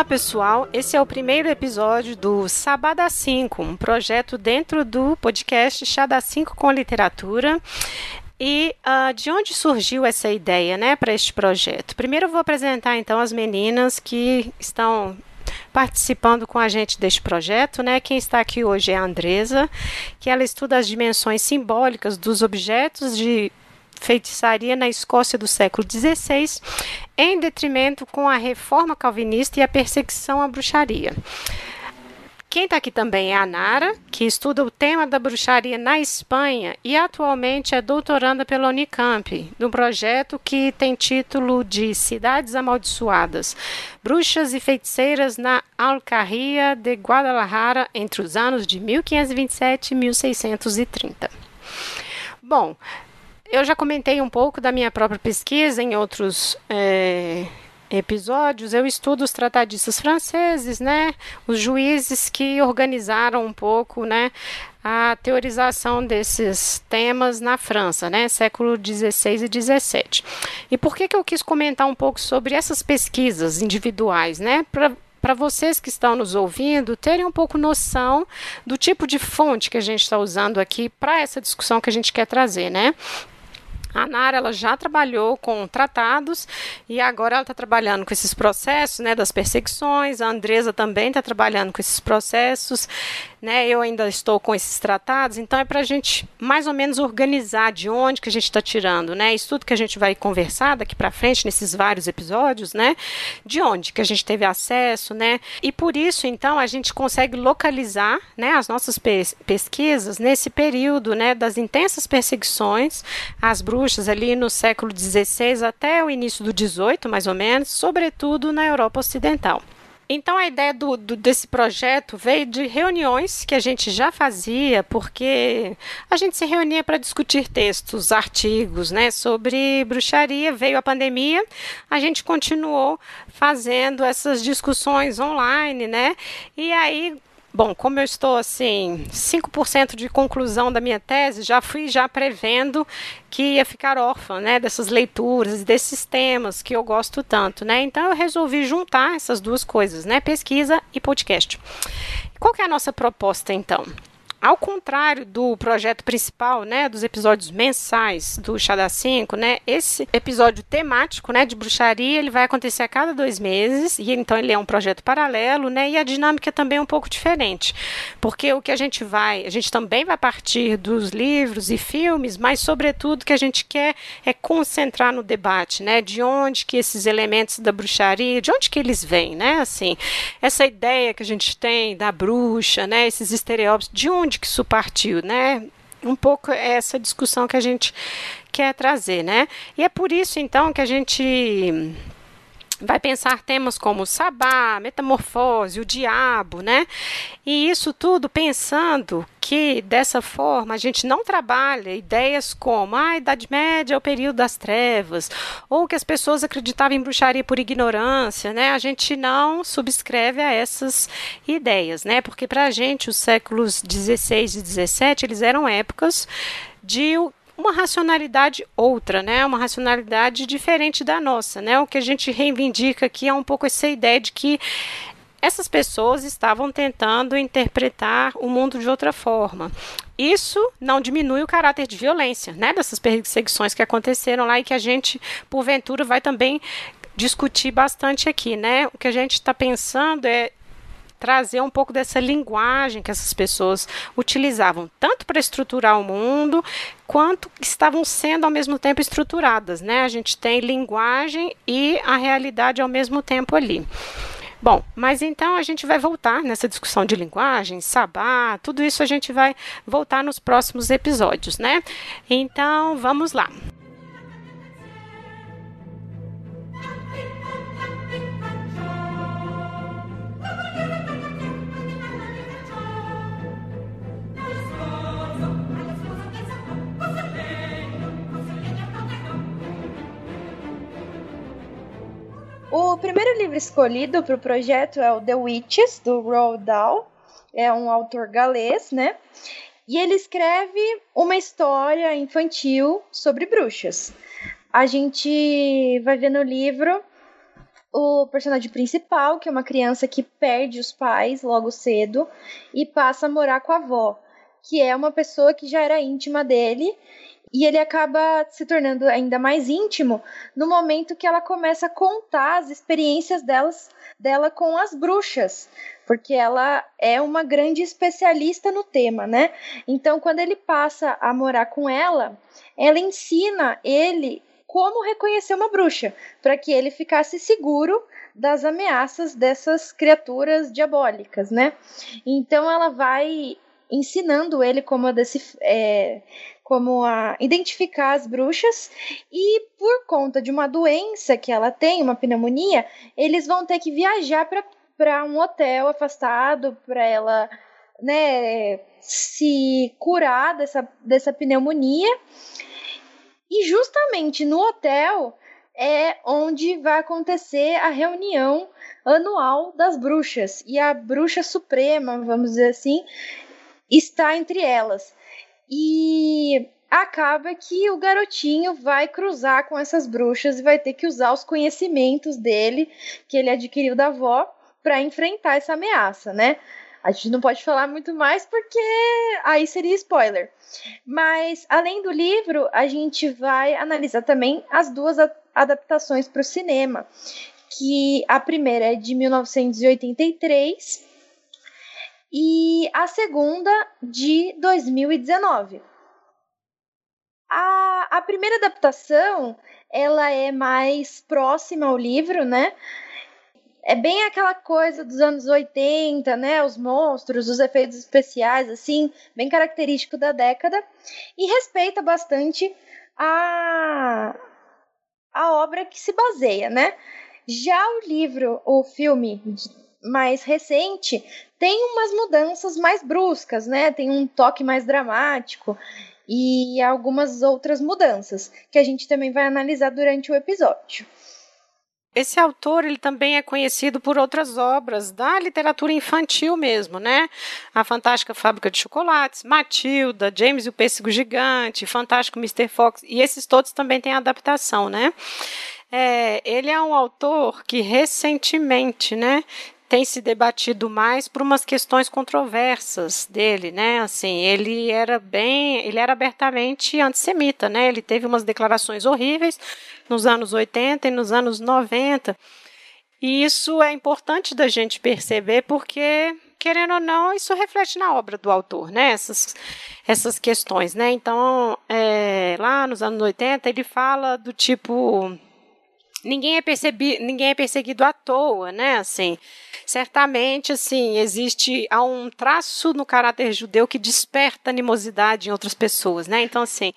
Olá pessoal, esse é o primeiro episódio do Sabada 5, um projeto dentro do podcast Chá da 5 com Literatura. E uh, de onde surgiu essa ideia né, para este projeto? Primeiro eu vou apresentar então as meninas que estão participando com a gente deste projeto, né? Quem está aqui hoje é a Andresa, que ela estuda as dimensões simbólicas dos objetos de feitiçaria na Escócia do século XVI, em detrimento com a reforma calvinista e a perseguição à bruxaria. Quem está aqui também é a Nara, que estuda o tema da bruxaria na Espanha e atualmente é doutoranda pela Unicamp, no projeto que tem título de Cidades Amaldiçoadas, Bruxas e Feiticeiras na Alcarria de Guadalajara entre os anos de 1527 e 1630. Bom, eu já comentei um pouco da minha própria pesquisa em outros é, episódios. Eu estudo os tratadistas franceses, né? Os juízes que organizaram um pouco, né? A teorização desses temas na França, né? Século XVI e XVII. E por que, que eu quis comentar um pouco sobre essas pesquisas individuais, né? Pra, para vocês que estão nos ouvindo terem um pouco noção do tipo de fonte que a gente está usando aqui para essa discussão que a gente quer trazer, né? A Nara ela já trabalhou com tratados e agora ela está trabalhando com esses processos né, das perseguições. A Andresa também está trabalhando com esses processos né? Eu ainda estou com esses tratados, então é para a gente mais ou menos organizar de onde que a gente está tirando, né? Isso tudo que a gente vai conversar daqui para frente nesses vários episódios, né? De onde que a gente teve acesso, né? E por isso, então, a gente consegue localizar, né, as nossas pesquisas nesse período, né, das intensas perseguições às bruxas ali no século XVI até o início do XVIII, mais ou menos, sobretudo na Europa Ocidental. Então a ideia do, do, desse projeto veio de reuniões que a gente já fazia, porque a gente se reunia para discutir textos, artigos, né, sobre bruxaria. Veio a pandemia, a gente continuou fazendo essas discussões online, né? E aí Bom, como eu estou assim, 5% de conclusão da minha tese, já fui já prevendo que ia ficar órfã, né, dessas leituras, desses temas que eu gosto tanto, né? Então eu resolvi juntar essas duas coisas, né, pesquisa e podcast. Qual é a nossa proposta então? Ao contrário do projeto principal, né, dos episódios mensais do Chá da 5, né, esse episódio temático, né, de bruxaria, ele vai acontecer a cada dois meses, e então ele é um projeto paralelo, né, e a dinâmica também é um pouco diferente, porque o que a gente vai, a gente também vai partir dos livros e filmes, mas sobretudo o que a gente quer é concentrar no debate, né, de onde que esses elementos da bruxaria, de onde que eles vêm, né, assim, essa ideia que a gente tem da bruxa, né, esses estereótipos, de onde onde que isso partiu, né? Um pouco essa discussão que a gente quer trazer, né? E é por isso então que a gente vai pensar temas como sabá, metamorfose, o diabo, né? E isso tudo pensando que dessa forma a gente não trabalha ideias como ah, a Idade Média é o período das trevas, ou que as pessoas acreditavam em bruxaria por ignorância, né? A gente não subscreve a essas ideias, né? Porque para a gente os séculos 16 e 17 eles eram épocas de uma racionalidade outra, né? Uma racionalidade diferente da nossa, né? O que a gente reivindica aqui é um pouco essa ideia de que essas pessoas estavam tentando interpretar o mundo de outra forma. Isso não diminui o caráter de violência, né? Dessas perseguições que aconteceram lá e que a gente, porventura, vai também discutir bastante aqui, né? O que a gente está pensando é trazer um pouco dessa linguagem que essas pessoas utilizavam, tanto para estruturar o mundo, quanto estavam sendo ao mesmo tempo estruturadas, né? A gente tem linguagem e a realidade ao mesmo tempo ali. Bom, mas então a gente vai voltar nessa discussão de linguagem, sabá, tudo isso a gente vai voltar nos próximos episódios, né? Então, vamos lá. O primeiro livro escolhido para o projeto é o The Witches, do Roald Dahl. É um autor galês, né? E ele escreve uma história infantil sobre bruxas. A gente vai ver no livro o personagem principal, que é uma criança que perde os pais logo cedo e passa a morar com a avó, que é uma pessoa que já era íntima dele. E ele acaba se tornando ainda mais íntimo no momento que ela começa a contar as experiências delas, dela com as bruxas, porque ela é uma grande especialista no tema, né? Então, quando ele passa a morar com ela, ela ensina ele como reconhecer uma bruxa, para que ele ficasse seguro das ameaças dessas criaturas diabólicas, né? Então ela vai ensinando ele como a, é, como a identificar as bruxas e por conta de uma doença que ela tem, uma pneumonia, eles vão ter que viajar para um hotel afastado para ela, né, se curar dessa, dessa pneumonia e justamente no hotel é onde vai acontecer a reunião anual das bruxas. E a bruxa suprema, vamos dizer assim, está entre elas. E acaba que o garotinho vai cruzar com essas bruxas e vai ter que usar os conhecimentos dele que ele adquiriu da avó para enfrentar essa ameaça, né? A gente não pode falar muito mais porque aí seria spoiler. Mas, além do livro, a gente vai analisar também as duas adaptações para o cinema. Que a primeira é de 1983 e a segunda de 2019. A, a primeira adaptação ela é mais próxima ao livro, né? é bem aquela coisa dos anos 80, né? Os monstros, os efeitos especiais, assim, bem característico da década. E respeita bastante a, a obra que se baseia, né? Já o livro, o filme mais recente, tem umas mudanças mais bruscas, né? Tem um toque mais dramático e algumas outras mudanças que a gente também vai analisar durante o episódio. Esse autor ele também é conhecido por outras obras da literatura infantil mesmo, né? A Fantástica Fábrica de Chocolates, Matilda, James e o Pêssego Gigante, Fantástico Mr. Fox, e esses todos também têm adaptação, né? É, ele é um autor que recentemente, né, tem se debatido mais por umas questões controversas dele, né? Assim, ele era bem, ele era abertamente antissemita, né? Ele teve umas declarações horríveis nos anos 80 e nos anos 90. E isso é importante da gente perceber porque querendo ou não, isso reflete na obra do autor, né? Essas, essas questões, né? Então, é, lá nos anos 80, ele fala do tipo ninguém é percebido, ninguém é perseguido à toa, né? Assim, certamente, assim, existe há um traço no caráter judeu que desperta animosidade em outras pessoas, né? Então, assim,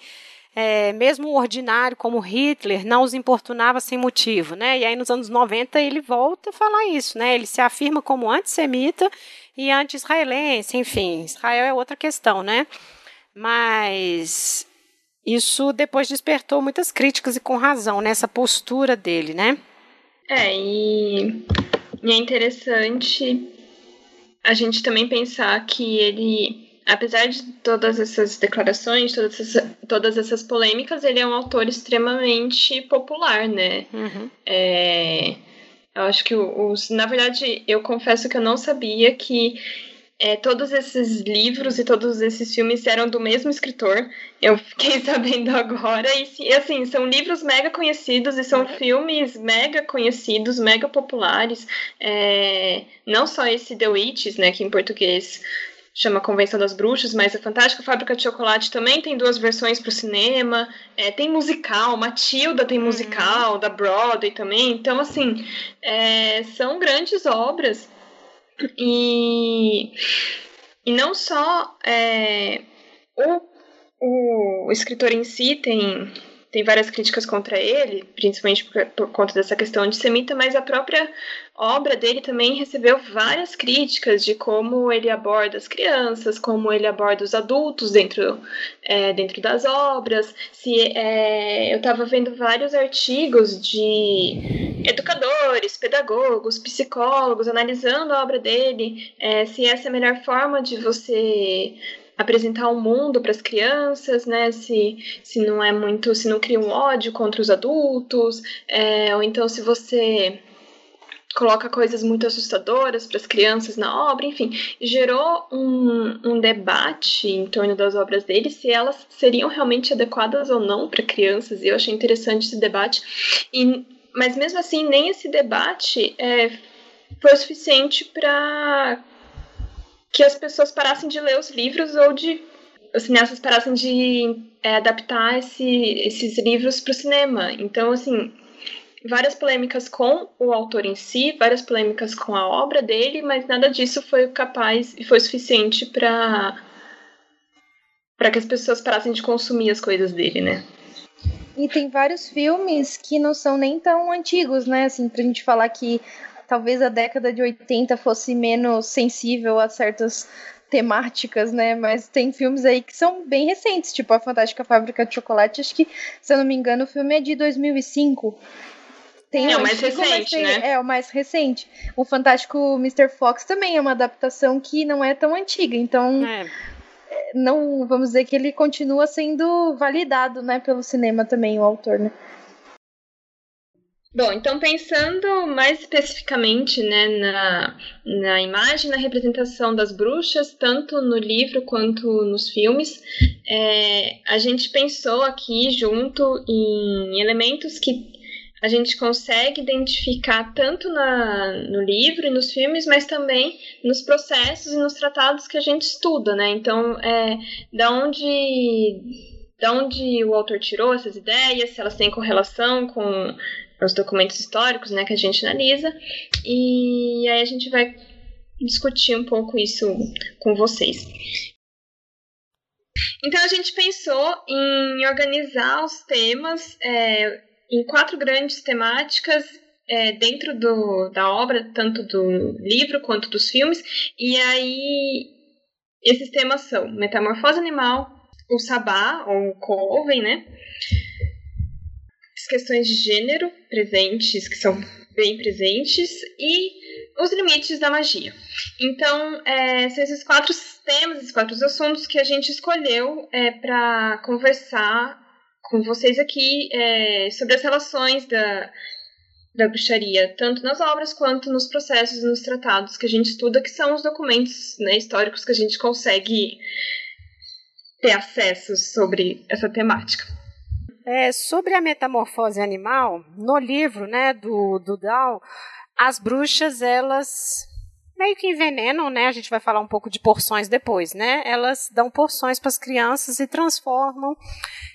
é, mesmo o ordinário como Hitler não os importunava sem motivo, né? E aí nos anos 90 ele volta a falar isso, né? Ele se afirma como antissemita e anti-israelense, enfim, Israel é outra questão, né? Mas isso depois despertou muitas críticas e com razão nessa postura dele, né? É, e e é interessante a gente também pensar que ele, apesar de todas essas declarações, todas essas, todas essas polêmicas, ele é um autor extremamente popular, né? Uhum. É, eu acho que os. Na verdade, eu confesso que eu não sabia que é, todos esses livros e todos esses filmes eram do mesmo escritor. Eu fiquei sabendo agora. E, assim, são livros mega conhecidos e são filmes mega conhecidos, mega populares. É, não só esse The Witches, né, que em português chama Convenção das Bruxas, mas a Fantástica Fábrica de Chocolate também tem duas versões para o cinema. É, tem musical, Matilda tem uhum. musical, uhum. da Broadway também. Então, assim, é, são grandes obras e, e não só é, o, o escritor em si tem, tem várias críticas contra ele, principalmente por, por conta dessa questão antissemita, mas a própria obra dele também recebeu várias críticas de como ele aborda as crianças, como ele aborda os adultos dentro, é, dentro das obras. Se é, eu estava vendo vários artigos de educadores, pedagogos, psicólogos analisando a obra dele, é, se essa é a melhor forma de você apresentar o um mundo para as crianças, né? Se, se não é muito, se não cria um ódio contra os adultos, é, ou então se você coloca coisas muito assustadoras para as crianças na obra, enfim, gerou um, um, debate em torno das obras dele, se elas seriam realmente adequadas ou não para crianças, e eu achei interessante esse debate, e, mas mesmo assim, nem esse debate é, foi suficiente para que as pessoas parassem de ler os livros ou de os cineastas parassem de é, adaptar esse, esses livros para o cinema. Então, assim, várias polêmicas com o autor em si, várias polêmicas com a obra dele, mas nada disso foi capaz e foi suficiente para para que as pessoas parassem de consumir as coisas dele, né? E tem vários filmes que não são nem tão antigos, né? Assim, pra gente falar que talvez a década de 80 fosse menos sensível a certas temáticas, né? Mas tem filmes aí que são bem recentes, tipo A Fantástica Fábrica de Chocolate, acho que, se eu não me engano, o filme é de 2005. Tem é o mais antigo, recente, tem, né? É, o mais recente. O Fantástico Mr. Fox também é uma adaptação que não é tão antiga, então é. não vamos dizer que ele continua sendo validado, né, pelo cinema também o autor, né? Bom, então pensando mais especificamente né, na, na imagem, na representação das bruxas, tanto no livro quanto nos filmes, é, a gente pensou aqui junto em elementos que a gente consegue identificar tanto na, no livro e nos filmes, mas também nos processos e nos tratados que a gente estuda, né? Então, é, da onde, da onde o autor tirou essas ideias, se elas têm correlação com os documentos históricos, né, que a gente analisa, e aí a gente vai discutir um pouco isso com vocês. Então a gente pensou em organizar os temas é, em quatro grandes temáticas é, dentro do, da obra, tanto do livro quanto dos filmes. E aí, esses temas são metamorfose animal, o sabá, ou o coven, né? Questões de gênero presentes, que são bem presentes, e os limites da magia. Então, é, são esses quatro temas, esses quatro assuntos que a gente escolheu é, para conversar com vocês aqui é, sobre as relações da, da bruxaria, tanto nas obras quanto nos processos e nos tratados que a gente estuda, que são os documentos né, históricos que a gente consegue ter acesso sobre essa temática. É, sobre a metamorfose animal, no livro né, do, do Dal, as bruxas, elas meio que envenenam, né? A gente vai falar um pouco de porções depois, né? Elas dão porções para as crianças e transformam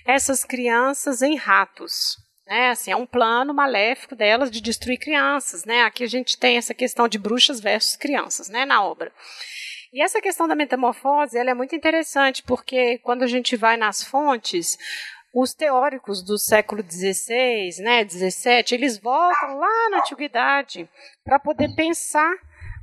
essas crianças em ratos. Né, assim, é um plano maléfico delas de destruir crianças, né? Aqui a gente tem essa questão de bruxas versus crianças, né, na obra. E essa questão da metamorfose, ela é muito interessante, porque quando a gente vai nas fontes, os teóricos do século XVI, né, XVII, eles voltam lá na antiguidade para poder pensar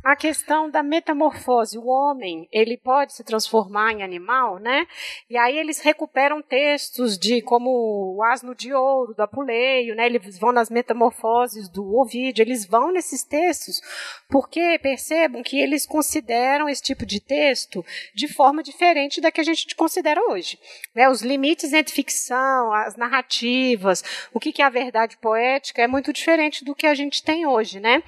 a questão da metamorfose. O homem, ele pode se transformar em animal, né? E aí eles recuperam textos de como o asno de ouro, do Apuleio, né? Eles vão nas metamorfoses do Ovídio, eles vão nesses textos porque percebam que eles consideram esse tipo de texto de forma diferente da que a gente considera hoje. Né? Os limites entre ficção, as narrativas, o que é a verdade poética é muito diferente do que a gente tem hoje, né?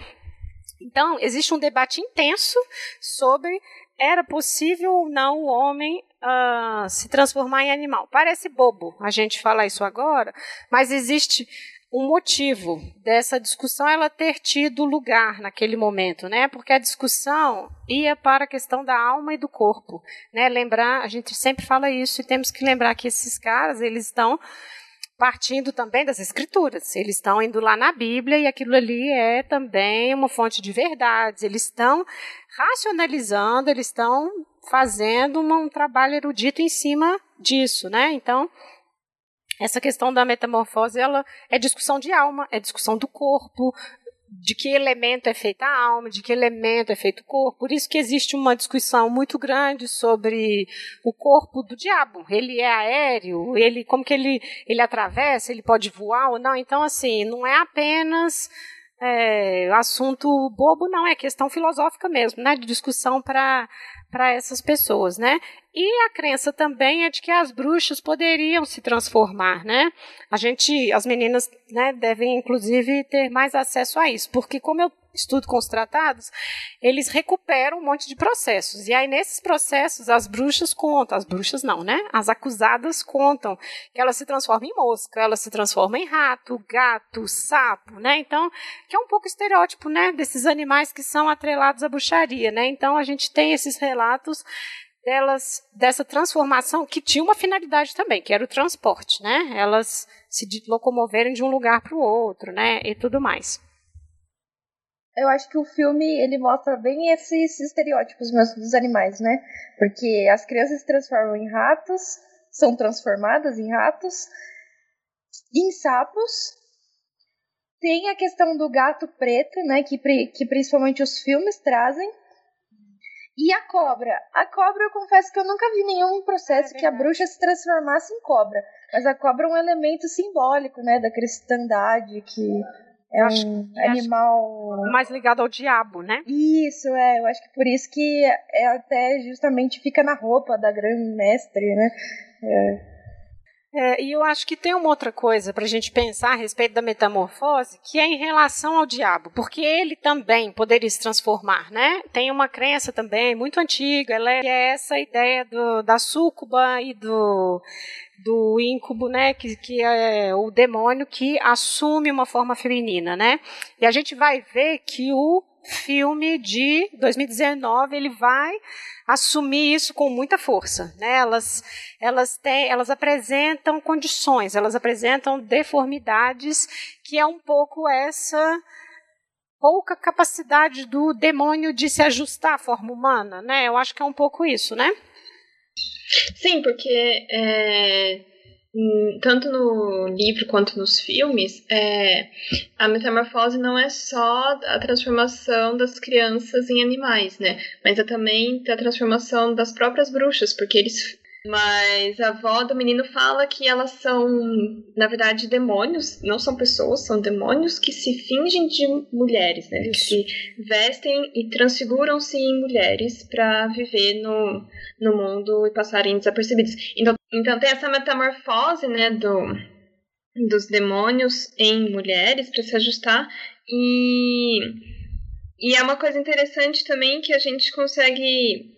Então, existe um debate intenso sobre era possível ou não o homem uh, se transformar em animal. Parece bobo a gente falar isso agora, mas existe um motivo dessa discussão ela ter tido lugar naquele momento, né? Porque a discussão ia para a questão da alma e do corpo, né? Lembrar, a gente sempre fala isso e temos que lembrar que esses caras, eles estão partindo também das escrituras. Eles estão indo lá na Bíblia e aquilo ali é também uma fonte de verdades. Eles estão racionalizando, eles estão fazendo um trabalho erudito em cima disso, né? Então, essa questão da metamorfose, ela é discussão de alma, é discussão do corpo, de que elemento é feita a alma, de que elemento é feito o corpo. Por isso que existe uma discussão muito grande sobre o corpo do diabo. Ele é aéreo, ele como que ele ele atravessa, ele pode voar ou não. Então assim, não é apenas é, assunto bobo, não é questão filosófica mesmo, né, de discussão para para essas pessoas, né? E a crença também é de que as bruxas poderiam se transformar, né? A gente, as meninas, né, devem inclusive ter mais acesso a isso, porque como eu estudo com os tratados, eles recuperam um monte de processos. E aí, nesses processos, as bruxas contam, as bruxas não, né? As acusadas contam que elas se transformam em mosca, elas se transformam em rato, gato, sapo, né? Então, que é um pouco estereótipo, né? Desses animais que são atrelados à bruxaria, né? Então, a gente tem esses relatos delas dessa transformação que tinha uma finalidade também, que era o transporte, né? Elas se locomoverem de um lugar para o outro, né? E tudo mais. Eu acho que o filme ele mostra bem esses estereótipos dos animais, né? Porque as crianças se transformam em ratos, são transformadas em ratos, em sapos. Tem a questão do gato preto, né? Que, que principalmente os filmes trazem e a cobra? A cobra, eu confesso que eu nunca vi nenhum processo é que a bruxa se transformasse em cobra. Mas a cobra é um elemento simbólico, né, da cristandade, que é um animal. Mais ligado ao diabo, né? Isso, é. Eu acho que por isso que é até justamente fica na roupa da grande mestre, né? É. É, e eu acho que tem uma outra coisa para a gente pensar a respeito da metamorfose, que é em relação ao diabo, porque ele também poderia se transformar, né? Tem uma crença também muito antiga, ela é, é essa ideia do, da súcuba e do do íncubo, né, que, que é o demônio que assume uma forma feminina, né? E a gente vai ver que o filme de 2019 ele vai assumir isso com muita força. Né? Elas, elas, têm, elas apresentam condições, elas apresentam deformidades, que é um pouco essa pouca capacidade do demônio de se ajustar à forma humana. Né? Eu acho que é um pouco isso, né? Sim, porque é, tanto no livro quanto nos filmes, é, a metamorfose não é só a transformação das crianças em animais, né? Mas é também a transformação das próprias bruxas, porque eles mas a avó do menino fala que elas são, na verdade, demônios, não são pessoas, são demônios que se fingem de mulheres, né? Que se vestem e transfiguram-se em mulheres para viver no, no mundo e passarem desapercebidos. Então, então tem essa metamorfose, né, do, dos demônios em mulheres para se ajustar e e é uma coisa interessante também que a gente consegue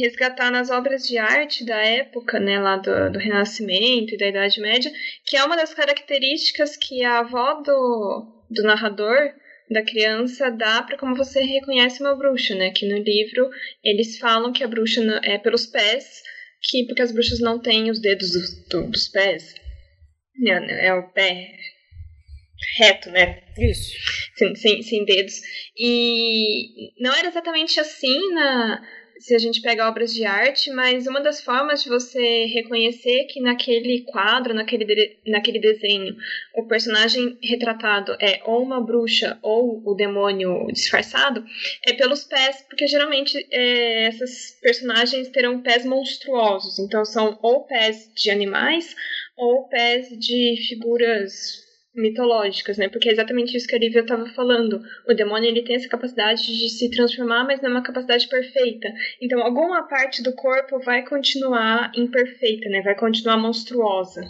resgatar nas obras de arte da época, né, lá do, do Renascimento e da Idade Média, que é uma das características que a avó do, do narrador da criança dá para como você reconhece uma bruxa, né? Que no livro eles falam que a bruxa é pelos pés, que porque as bruxas não têm os dedos do, do, dos pés, é, é o pé reto, né? Isso. Sem, sem, sem dedos. E não era exatamente assim na se a gente pega obras de arte, mas uma das formas de você reconhecer que naquele quadro, naquele, de, naquele desenho, o personagem retratado é ou uma bruxa ou o demônio disfarçado, é pelos pés, porque geralmente é, essas personagens terão pés monstruosos, então são ou pés de animais ou pés de figuras mitológicas, né? Porque é exatamente isso que a Lívia estava falando. O demônio ele tem essa capacidade de se transformar, mas não é uma capacidade perfeita. Então, alguma parte do corpo vai continuar imperfeita, né? Vai continuar monstruosa.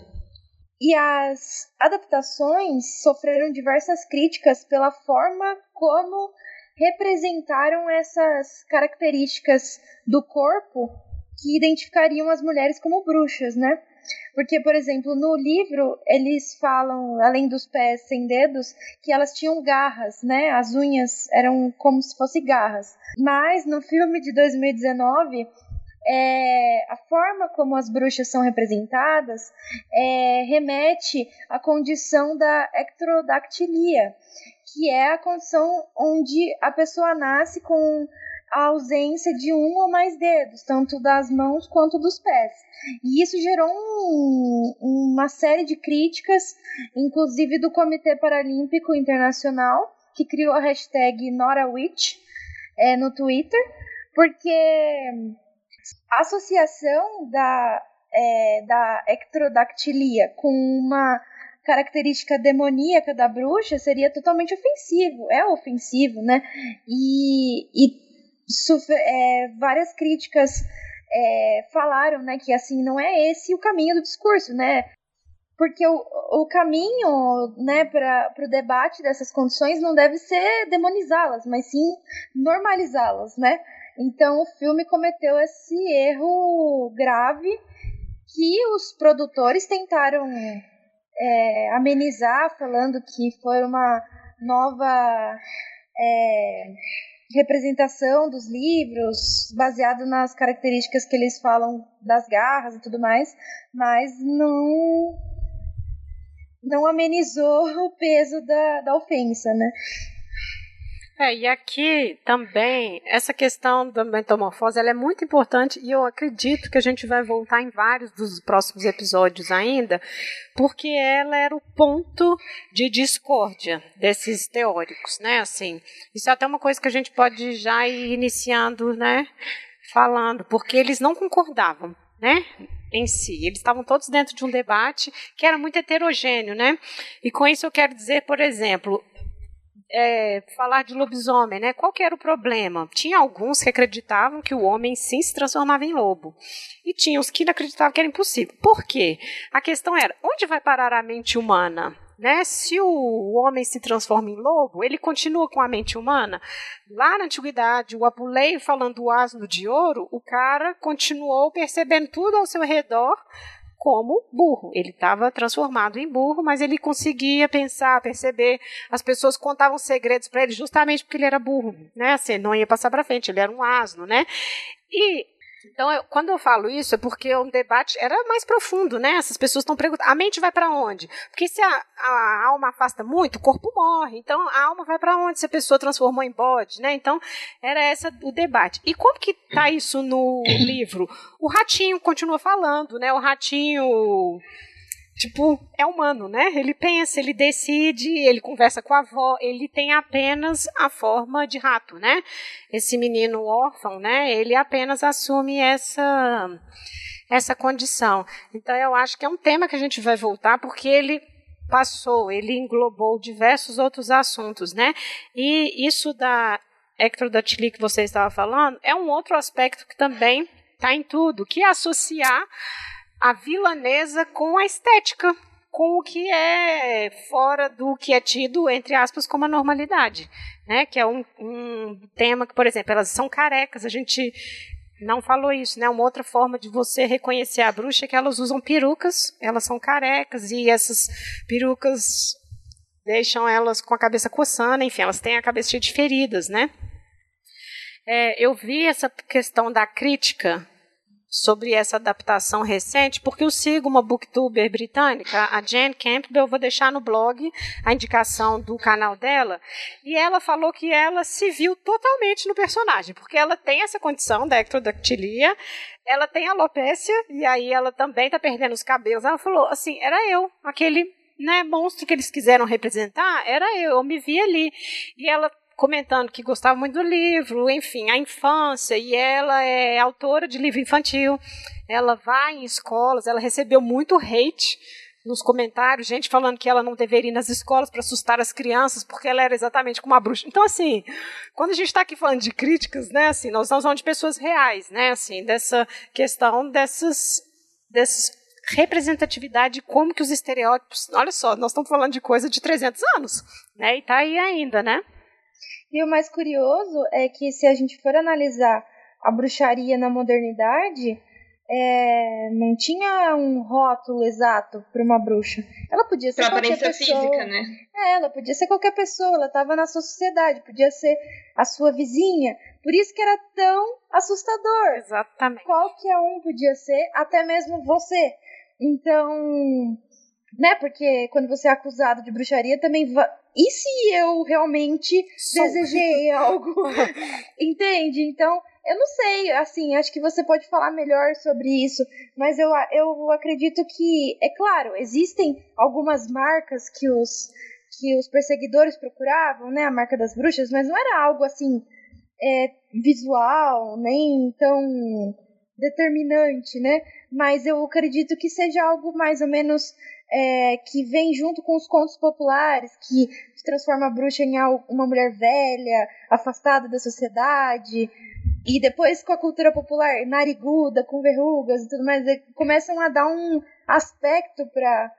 E as adaptações sofreram diversas críticas pela forma como representaram essas características do corpo que identificariam as mulheres como bruxas, né? Porque, por exemplo, no livro eles falam, além dos pés sem dedos, que elas tinham garras, né? As unhas eram como se fossem garras. Mas no filme de 2019 é, a forma como as bruxas são representadas é, remete à condição da ectrodactilia, que é a condição onde a pessoa nasce com a ausência de um ou mais dedos, tanto das mãos quanto dos pés. E isso gerou um, uma série de críticas, inclusive do Comitê Paralímpico Internacional, que criou a hashtag NoraWitch é, no Twitter, porque a associação da, é, da ectrodactilia com uma característica demoníaca da bruxa seria totalmente ofensivo, é ofensivo, né? E, e é, várias críticas é, falaram né, que assim não é esse o caminho do discurso, né? porque o, o caminho né, para o debate dessas condições não deve ser demonizá-las, mas sim normalizá-las, né? Então o filme cometeu esse erro grave que os produtores tentaram é, amenizar, falando que foi uma nova é, representação dos livros, baseado nas características que eles falam das garras e tudo mais, mas não não amenizou o peso da, da ofensa, né? É, e aqui também, essa questão da metamorfose ela é muito importante e eu acredito que a gente vai voltar em vários dos próximos episódios ainda, porque ela era o ponto de discórdia desses teóricos, né? Assim, isso é até uma coisa que a gente pode já ir iniciando, né? Falando, porque eles não concordavam, né? em si. Eles estavam todos dentro de um debate que era muito heterogêneo, né? E com isso eu quero dizer, por exemplo, é, falar de lobisomem, né? Qual que era o problema? Tinha alguns que acreditavam que o homem sim se transformava em lobo. E tinha os que acreditavam que era impossível. Por quê? A questão era, onde vai parar a mente humana? Né? Se o homem se transforma em lobo, ele continua com a mente humana. Lá na antiguidade, o Apuleio falando do asno de ouro, o cara continuou percebendo tudo ao seu redor como burro. Ele estava transformado em burro, mas ele conseguia pensar, perceber. As pessoas contavam segredos para ele justamente porque ele era burro, né? Assim, não ia passar para frente, ele era um asno, né? E então, eu, quando eu falo isso, é porque o debate era mais profundo, né? Essas pessoas estão perguntando, a mente vai para onde? Porque se a, a, alma afasta muito, o corpo morre. Então, a alma vai para onde se a pessoa transformou em bode, né? Então, era essa o debate. E como que tá isso no livro? O ratinho continua falando, né? O ratinho tipo, é humano, né? Ele pensa, ele decide, ele conversa com a avó, ele tem apenas a forma de rato, né? Esse menino órfão, né? Ele apenas assume essa essa condição. Então eu acho que é um tema que a gente vai voltar porque ele passou, ele englobou diversos outros assuntos, né? E isso da ectrodactilia que você estava falando é um outro aspecto que também está em tudo, que é associar a vilanesa com a estética, com o que é fora do que é tido, entre aspas, como a normalidade. Né? Que é um, um tema que, por exemplo, elas são carecas, a gente não falou isso, né? Uma outra forma de você reconhecer a bruxa é que elas usam perucas, elas são carecas e essas perucas deixam elas com a cabeça coçando, enfim, elas têm a cabeça cheia de feridas, né? É, eu vi essa questão da crítica sobre essa adaptação recente, porque eu sigo uma booktuber britânica, a Jane Campbell, eu vou deixar no blog a indicação do canal dela, e ela falou que ela se viu totalmente no personagem, porque ela tem essa condição da ectrodactilia, ela tem alopécia, e aí ela também está perdendo os cabelos. Ela falou assim, era eu, aquele né, monstro que eles quiseram representar, era eu, eu me vi ali. E ela comentando que gostava muito do livro, enfim, a infância, e ela é autora de livro infantil. Ela vai em escolas, ela recebeu muito hate nos comentários, gente falando que ela não deveria ir nas escolas para assustar as crianças, porque ela era exatamente como uma bruxa. Então, assim, quando a gente está aqui falando de críticas, né, assim, nós estamos falando de pessoas reais, né, assim, dessa questão dessas, dessas representatividade, como que os estereótipos, olha só, nós estamos falando de coisa de 300 anos, né, e está aí ainda, né. E o mais curioso é que se a gente for analisar a bruxaria na modernidade, é, não tinha um rótulo exato para uma bruxa. Ela podia ser pra qualquer pessoa. física, né? É, ela podia ser qualquer pessoa, ela estava na sua sociedade, podia ser a sua vizinha. Por isso que era tão assustador. Exatamente. Qualquer um podia ser, até mesmo você. Então, né? Porque quando você é acusado de bruxaria, também. E se eu realmente Sou. desejei algo? Entende? Então, eu não sei, assim, acho que você pode falar melhor sobre isso, mas eu, eu acredito que, é claro, existem algumas marcas que os, que os perseguidores procuravam, né? A marca das bruxas, mas não era algo assim é, visual, nem tão determinante, né? Mas eu acredito que seja algo mais ou menos é, que vem junto com os contos populares, que transforma a bruxa em uma mulher velha, afastada da sociedade, e depois com a cultura popular nariguda, com verrugas e tudo mais, começam a dar um aspecto para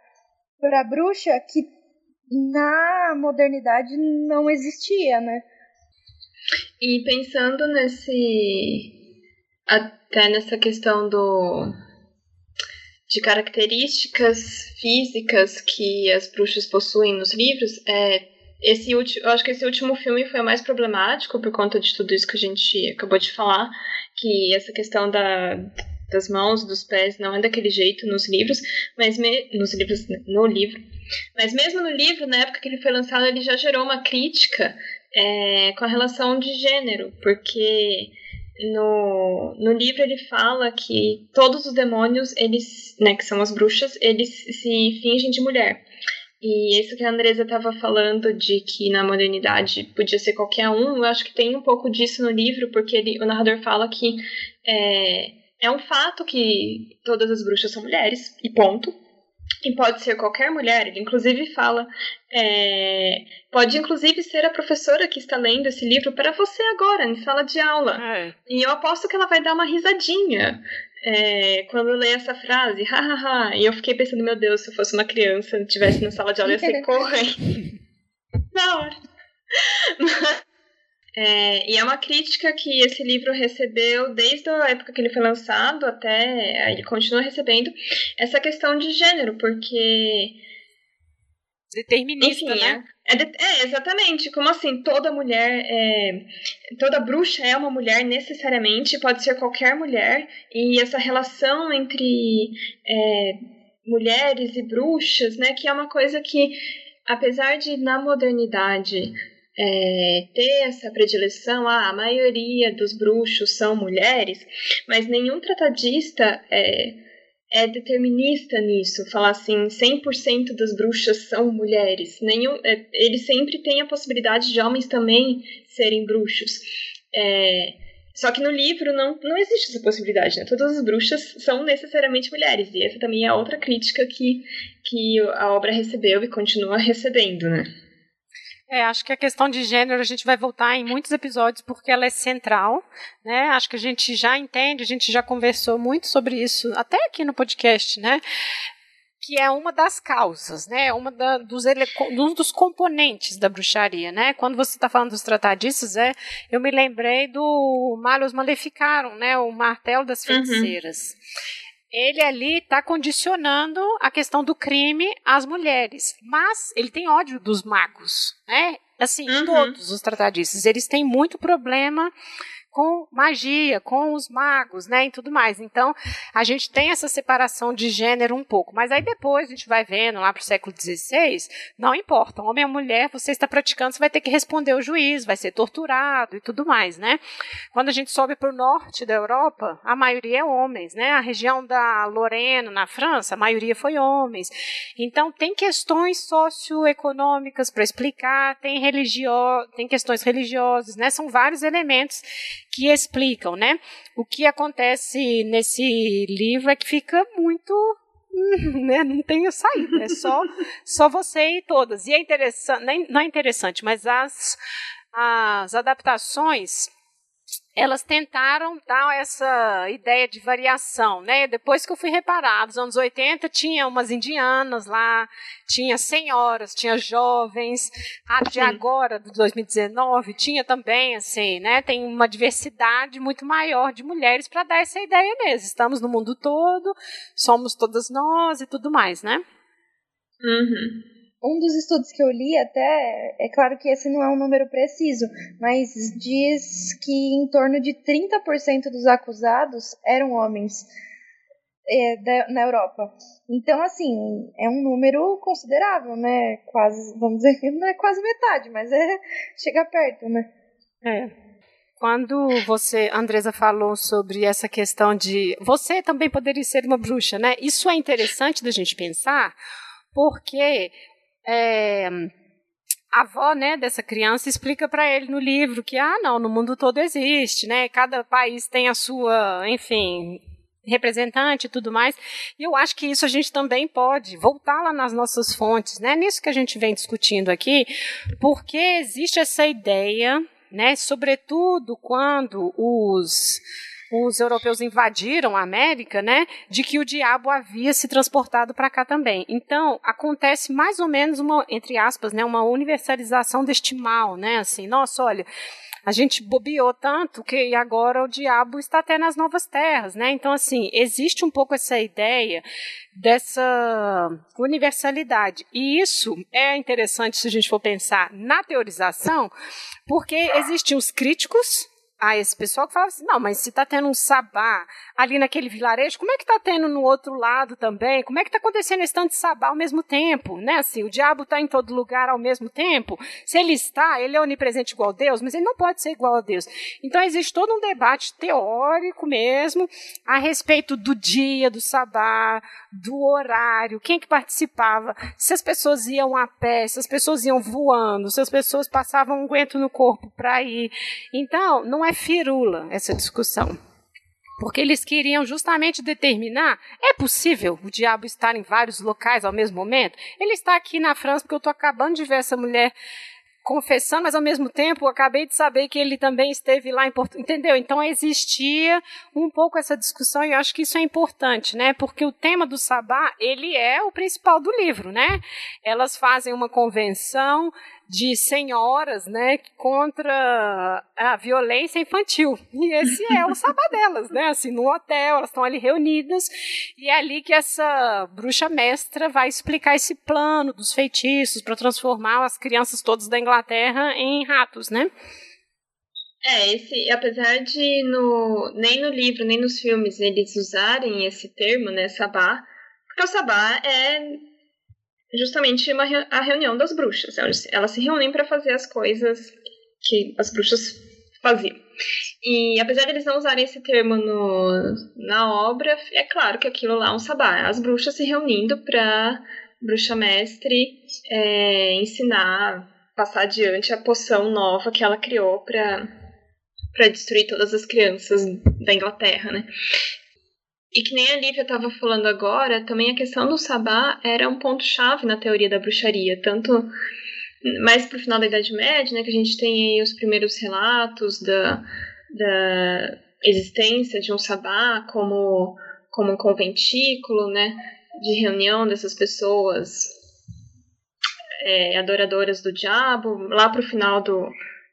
para bruxa que na modernidade não existia, né? E pensando nesse até nessa questão do de características físicas que as bruxas possuem nos livros, é, esse último, eu acho que esse último filme foi mais problemático por conta de tudo isso que a gente acabou de falar, que essa questão da, das mãos, dos pés não é daquele jeito nos livros, mas me, nos livros no livro, mas mesmo no livro, na época que ele foi lançado, ele já gerou uma crítica é, com a relação de gênero, porque no, no livro ele fala que todos os demônios, eles, né, que são as bruxas, eles se fingem de mulher. E isso que a Andresa estava falando de que na modernidade podia ser qualquer um, eu acho que tem um pouco disso no livro, porque ele, o narrador fala que é, é um fato que todas as bruxas são mulheres, e ponto. E pode ser qualquer mulher, ele inclusive fala. É, pode inclusive ser a professora que está lendo esse livro para você agora, em sala de aula. É. E eu aposto que ela vai dar uma risadinha é, quando eu leio essa frase, hahaha. E eu fiquei pensando, meu Deus, se eu fosse uma criança, estivesse na sala de aula, ia ser correndo. Na hora. É, e é uma crítica que esse livro recebeu desde a época que ele foi lançado até ele continua recebendo essa questão de gênero, porque determinista, Enfim, né? É, é, é, exatamente. Como assim? Toda mulher, é, toda bruxa é uma mulher necessariamente, pode ser qualquer mulher, e essa relação entre é, mulheres e bruxas, né, que é uma coisa que, apesar de na modernidade é, ter essa predileção, ah, a maioria dos bruxos são mulheres, mas nenhum tratadista é, é determinista nisso, falar assim, 100% das bruxas são mulheres. Nenhum, é, ele sempre tem a possibilidade de homens também serem bruxos. É, só que no livro não, não existe essa possibilidade, né? Todas as bruxas são necessariamente mulheres. E essa também é outra crítica que, que a obra recebeu e continua recebendo, né? É, acho que a questão de gênero a gente vai voltar em muitos episódios porque ela é central, né? Acho que a gente já entende, a gente já conversou muito sobre isso, até aqui no podcast, né? Que é uma das causas, né? Uma da, dos, um dos componentes da bruxaria, né? Quando você está falando dos tratadistas, é, eu me lembrei do Malus Maleficarum, né? O martelo das uhum. feiticeiras. Uhum ele ali está condicionando a questão do crime às mulheres. Mas ele tem ódio dos magos, né? Assim, uhum. todos os tratadistas, eles têm muito problema com magia, com os magos, né, e tudo mais. Então, a gente tem essa separação de gênero um pouco, mas aí depois a gente vai vendo lá para o século XVI, não importa, homem ou mulher, você está praticando, você vai ter que responder ao juiz, vai ser torturado e tudo mais, né? Quando a gente sobe para o norte da Europa, a maioria é homens, né? A região da Lorena, na França, a maioria foi homens. Então, tem questões socioeconômicas para explicar, tem religio... tem questões religiosas, né? São vários elementos que explicam, né? O que acontece nesse livro é que fica muito né, não tem saída, é só, só você e todas. E é interessante, não é interessante, mas as, as adaptações elas tentaram dar essa ideia de variação, né? Depois que eu fui reparar, nos anos 80 tinha umas indianas lá, tinha senhoras, tinha jovens, a de agora, de 2019, tinha também, assim, né? Tem uma diversidade muito maior de mulheres para dar essa ideia mesmo. Estamos no mundo todo, somos todas nós e tudo mais, né? Uhum um dos estudos que eu li até, é claro que esse não é um número preciso, mas diz que em torno de 30% dos acusados eram homens é, da, na Europa. Então, assim, é um número considerável, né? Quase, vamos dizer que não é quase metade, mas é chega perto, né? É. Quando você, Andresa, falou sobre essa questão de você também poderia ser uma bruxa, né? Isso é interessante da gente pensar, porque é, a avó né, dessa criança explica para ele no livro que, ah, não, no mundo todo existe, né? Cada país tem a sua, enfim, representante e tudo mais. E eu acho que isso a gente também pode voltar lá nas nossas fontes, né? Nisso que a gente vem discutindo aqui, porque existe essa ideia, né? Sobretudo quando os os europeus invadiram a América, né, de que o diabo havia se transportado para cá também. Então, acontece mais ou menos uma, entre aspas, né, uma universalização deste mal, né, assim, nossa, olha, a gente bobeou tanto que agora o diabo está até nas novas terras, né? Então, assim, existe um pouco essa ideia dessa universalidade. E isso é interessante se a gente for pensar na teorização, porque existem os críticos a esse pessoal que fala assim, não, mas se está tendo um sabá ali naquele vilarejo, como é que está tendo no outro lado também? Como é que está acontecendo esse tanto de sabá ao mesmo tempo? Né? Assim, o diabo está em todo lugar ao mesmo tempo? Se ele está, ele é onipresente igual a Deus, mas ele não pode ser igual a Deus. Então existe todo um debate teórico mesmo a respeito do dia, do sabá, do horário, quem que participava, se as pessoas iam a pé, se as pessoas iam voando, se as pessoas passavam um aguento no corpo para ir. Então, não é firula essa discussão. Porque eles queriam justamente determinar: é possível o diabo estar em vários locais ao mesmo momento? Ele está aqui na França, porque eu estou acabando de ver essa mulher confessando, mas ao mesmo tempo eu acabei de saber que ele também esteve lá em Portugal, entendeu? Então existia um pouco essa discussão e eu acho que isso é importante, né? Porque o tema do sabá, ele é o principal do livro, né? Elas fazem uma convenção de senhoras, né, contra a violência infantil. E esse é o sabá delas, né? Assim, no hotel, elas estão ali reunidas e é ali que essa bruxa mestra vai explicar esse plano dos feitiços para transformar as crianças todas da Inglaterra em ratos, né? É, esse, apesar de no, nem no livro, nem nos filmes eles usarem esse termo, né, sabá, porque o sabá é justamente uma, a reunião das bruxas. Elas, se reúnem para fazer as coisas que as bruxas faziam. E apesar de eles não usarem esse termo no, na obra, é claro que aquilo lá é um sabá. As bruxas se reunindo para bruxa mestre é, ensinar, passar adiante a poção nova que ela criou para para destruir todas as crianças da Inglaterra, né? E que nem a Lívia estava falando agora, também a questão do sabá era um ponto-chave na teoria da bruxaria, tanto mais para o final da Idade Média, né, que a gente tem aí os primeiros relatos da, da existência de um sabá como, como um conventículo, né, de reunião dessas pessoas é, adoradoras do diabo, lá para o final do,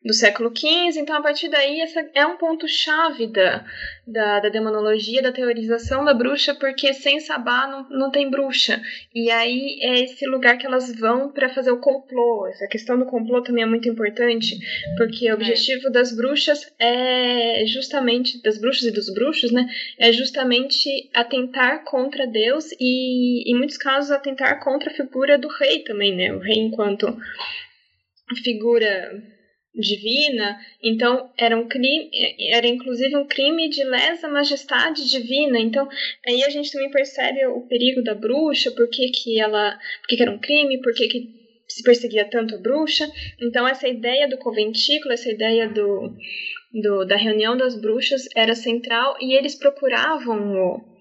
do século XV, então a partir daí essa é um ponto-chave da, da, da, demonologia, da teorização da bruxa, porque sem sabá não, não tem bruxa. E aí é esse lugar que elas vão para fazer o complô. Essa questão do complô também é muito importante, porque o objetivo das bruxas é justamente, das bruxas e dos bruxos, né, é justamente atentar contra Deus e, em muitos casos, atentar contra a figura do rei também, né, o rei enquanto figura divina, então era um crime, era inclusive um crime de lesa majestade divina. Então, aí a gente também percebe o perigo da bruxa, por que, que ela, por que, que era um crime, por que, que se perseguia tanto a bruxa. Então, essa ideia do conventículo, essa ideia do, do da reunião das bruxas era central e eles procuravam o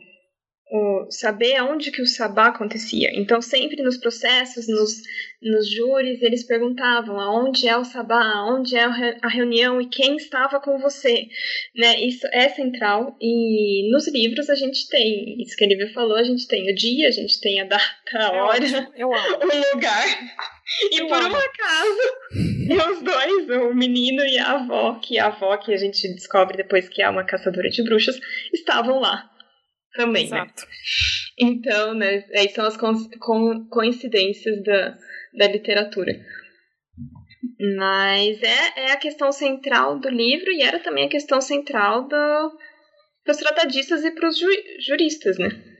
o, saber aonde que o sabá acontecia. Então, sempre nos processos, nos, nos júris, eles perguntavam aonde é o sabá, aonde é a reunião e quem estava com você. Né? Isso é central e nos livros a gente tem, isso que a Lívia falou, a gente tem o dia, a gente tem a data, a hora, eu amo. o lugar. E eu por amo. um acaso, os dois, o menino e a avó, que a avó que a gente descobre depois que é uma caçadora de bruxas, estavam lá também, né? Exato. né? Então, né, aí são as co coincidências da, da literatura. Mas é, é a questão central do livro e era também a questão central do, para os tratadistas e para os ju juristas, né?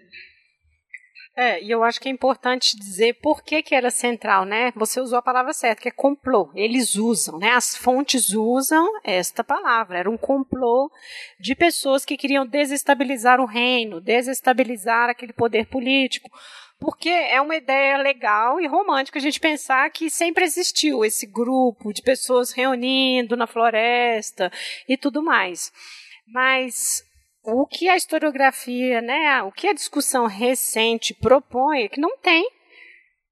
É, e eu acho que é importante dizer por que, que era central, né? Você usou a palavra certa, que é complô. Eles usam, né? As fontes usam esta palavra. Era um complô de pessoas que queriam desestabilizar o reino, desestabilizar aquele poder político. Porque é uma ideia legal e romântica a gente pensar que sempre existiu esse grupo de pessoas reunindo na floresta e tudo mais. Mas o que a historiografia, né, o que a discussão recente propõe é que não tem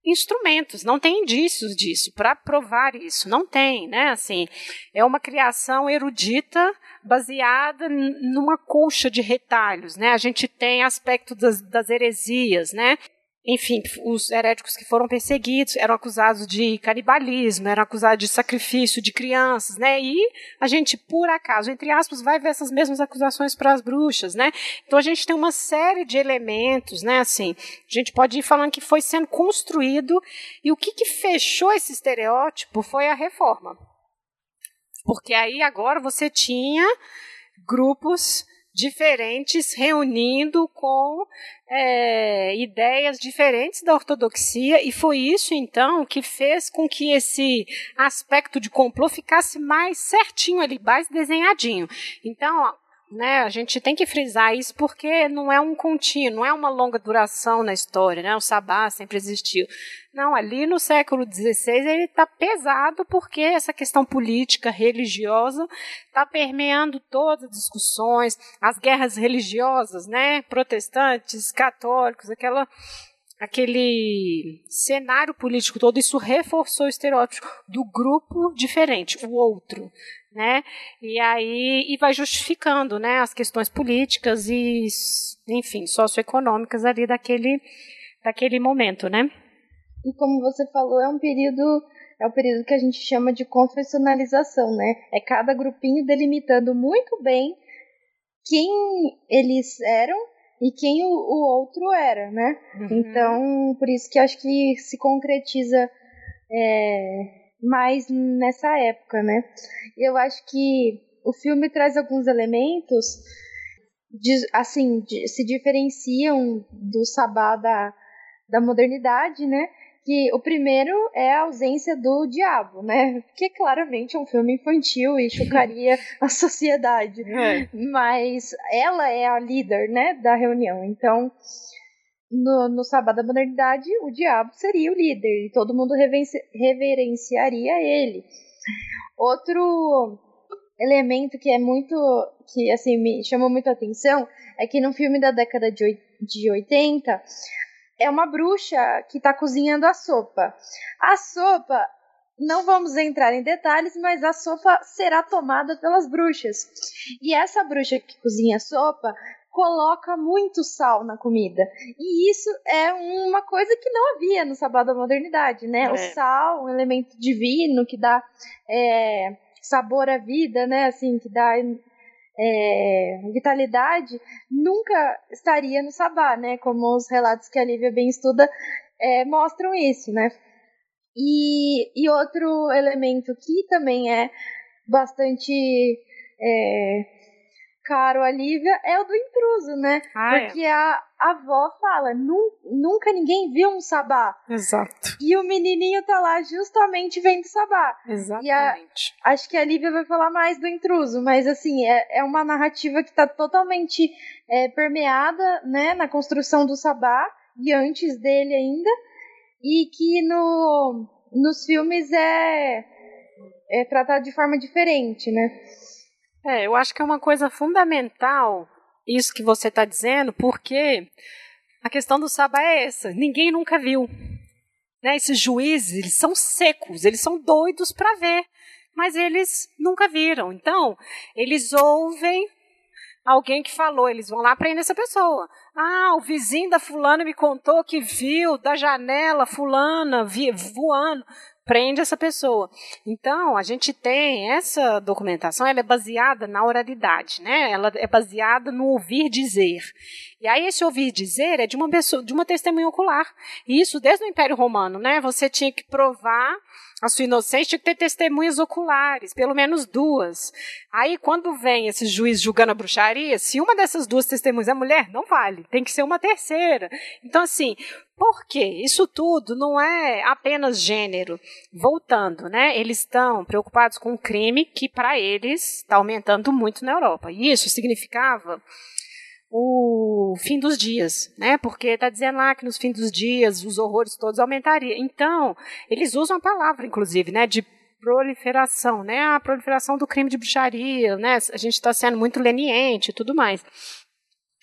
instrumentos, não tem indícios disso para provar isso, não tem, né? Assim, é uma criação erudita baseada numa colcha de retalhos, né? A gente tem aspecto das, das heresias, né? Enfim, os heréticos que foram perseguidos eram acusados de canibalismo, eram acusados de sacrifício de crianças, né? E a gente, por acaso, entre aspas, vai ver essas mesmas acusações para as bruxas, né? Então a gente tem uma série de elementos, né? Assim, a gente pode ir falando que foi sendo construído e o que, que fechou esse estereótipo foi a reforma. Porque aí agora você tinha grupos diferentes reunindo com é, ideias diferentes da ortodoxia e foi isso então que fez com que esse aspecto de complô ficasse mais certinho ali, mais desenhadinho. Então né? A gente tem que frisar isso porque não é um contínuo, não é uma longa duração na história, né? O sabá sempre existiu. Não, ali no século XVI ele está pesado porque essa questão política, religiosa, está permeando todas as discussões, as guerras religiosas, né? Protestantes, católicos, aquela aquele cenário político todo, isso reforçou o estereótipo do grupo diferente, o outro, né? E aí e vai justificando, né, as questões políticas e, enfim, socioeconômicas ali daquele daquele momento, né? E como você falou, é um período é o período que a gente chama de confessionalização, né? É cada grupinho delimitando muito bem quem eles eram e quem o, o outro era, né? Uhum. Então, por isso que acho que se concretiza é, mais nessa época, né? Eu acho que o filme traz alguns elementos, de, assim, de, se diferenciam do sabá da, da modernidade, né? Que o primeiro é a ausência do diabo, né? Que claramente é um filme infantil e chocaria a sociedade. É. Mas ela é a líder, né, da reunião. Então, no, no sábado da modernidade, o diabo seria o líder e todo mundo reverenciaria ele. Outro elemento que é muito que assim me chamou muito a atenção é que no filme da década de, de 80 é uma bruxa que está cozinhando a sopa. A sopa não vamos entrar em detalhes, mas a sopa será tomada pelas bruxas. E essa bruxa que cozinha a sopa coloca muito sal na comida. E isso é uma coisa que não havia no Sabá da Modernidade, né? É. O sal, um elemento divino que dá é, sabor à vida, né? Assim, que dá é, vitalidade, nunca estaria no Sabá, né? Como os relatos que a Lívia bem estuda é, mostram isso, né? E, e outro elemento que também é bastante é, caro a Lívia é o do intruso, né? Ah. Porque é. a, a avó fala, nunca ninguém viu um sabá. Exato. E o menininho tá lá justamente vendo sabá. Exatamente. A, acho que a Lívia vai falar mais do intruso, mas assim, é, é uma narrativa que tá totalmente é, permeada, né, na construção do sabá, e antes dele ainda, e que no, nos filmes é, é tratado de forma diferente, né? É, eu acho que é uma coisa fundamental isso que você está dizendo, porque a questão do Sabá é essa: ninguém nunca viu. Né? Esses juízes, eles são secos, eles são doidos para ver, mas eles nunca viram. Então, eles ouvem alguém que falou, eles vão lá prender essa pessoa. Ah, o vizinho da fulana me contou que viu da janela fulana voando prende essa pessoa. Então, a gente tem essa documentação, ela é baseada na oralidade, né? Ela é baseada no ouvir dizer. E aí esse ouvir dizer é de uma pessoa, de uma testemunha ocular. E isso desde o Império Romano, né? Você tinha que provar a sua inocência, tinha que ter testemunhas oculares, pelo menos duas. Aí quando vem esse juiz julgando a bruxaria, se uma dessas duas testemunhas é mulher, não vale, tem que ser uma terceira. Então assim, por quê? Isso tudo não é apenas gênero. Voltando, né? Eles estão preocupados com o crime que para eles está aumentando muito na Europa. E isso significava o fim dos dias, né? Porque está dizendo lá que nos fins dos dias os horrores todos aumentariam. Então, eles usam a palavra, inclusive, né? De proliferação, né? A proliferação do crime de bruxaria, né? A gente está sendo muito leniente e tudo mais.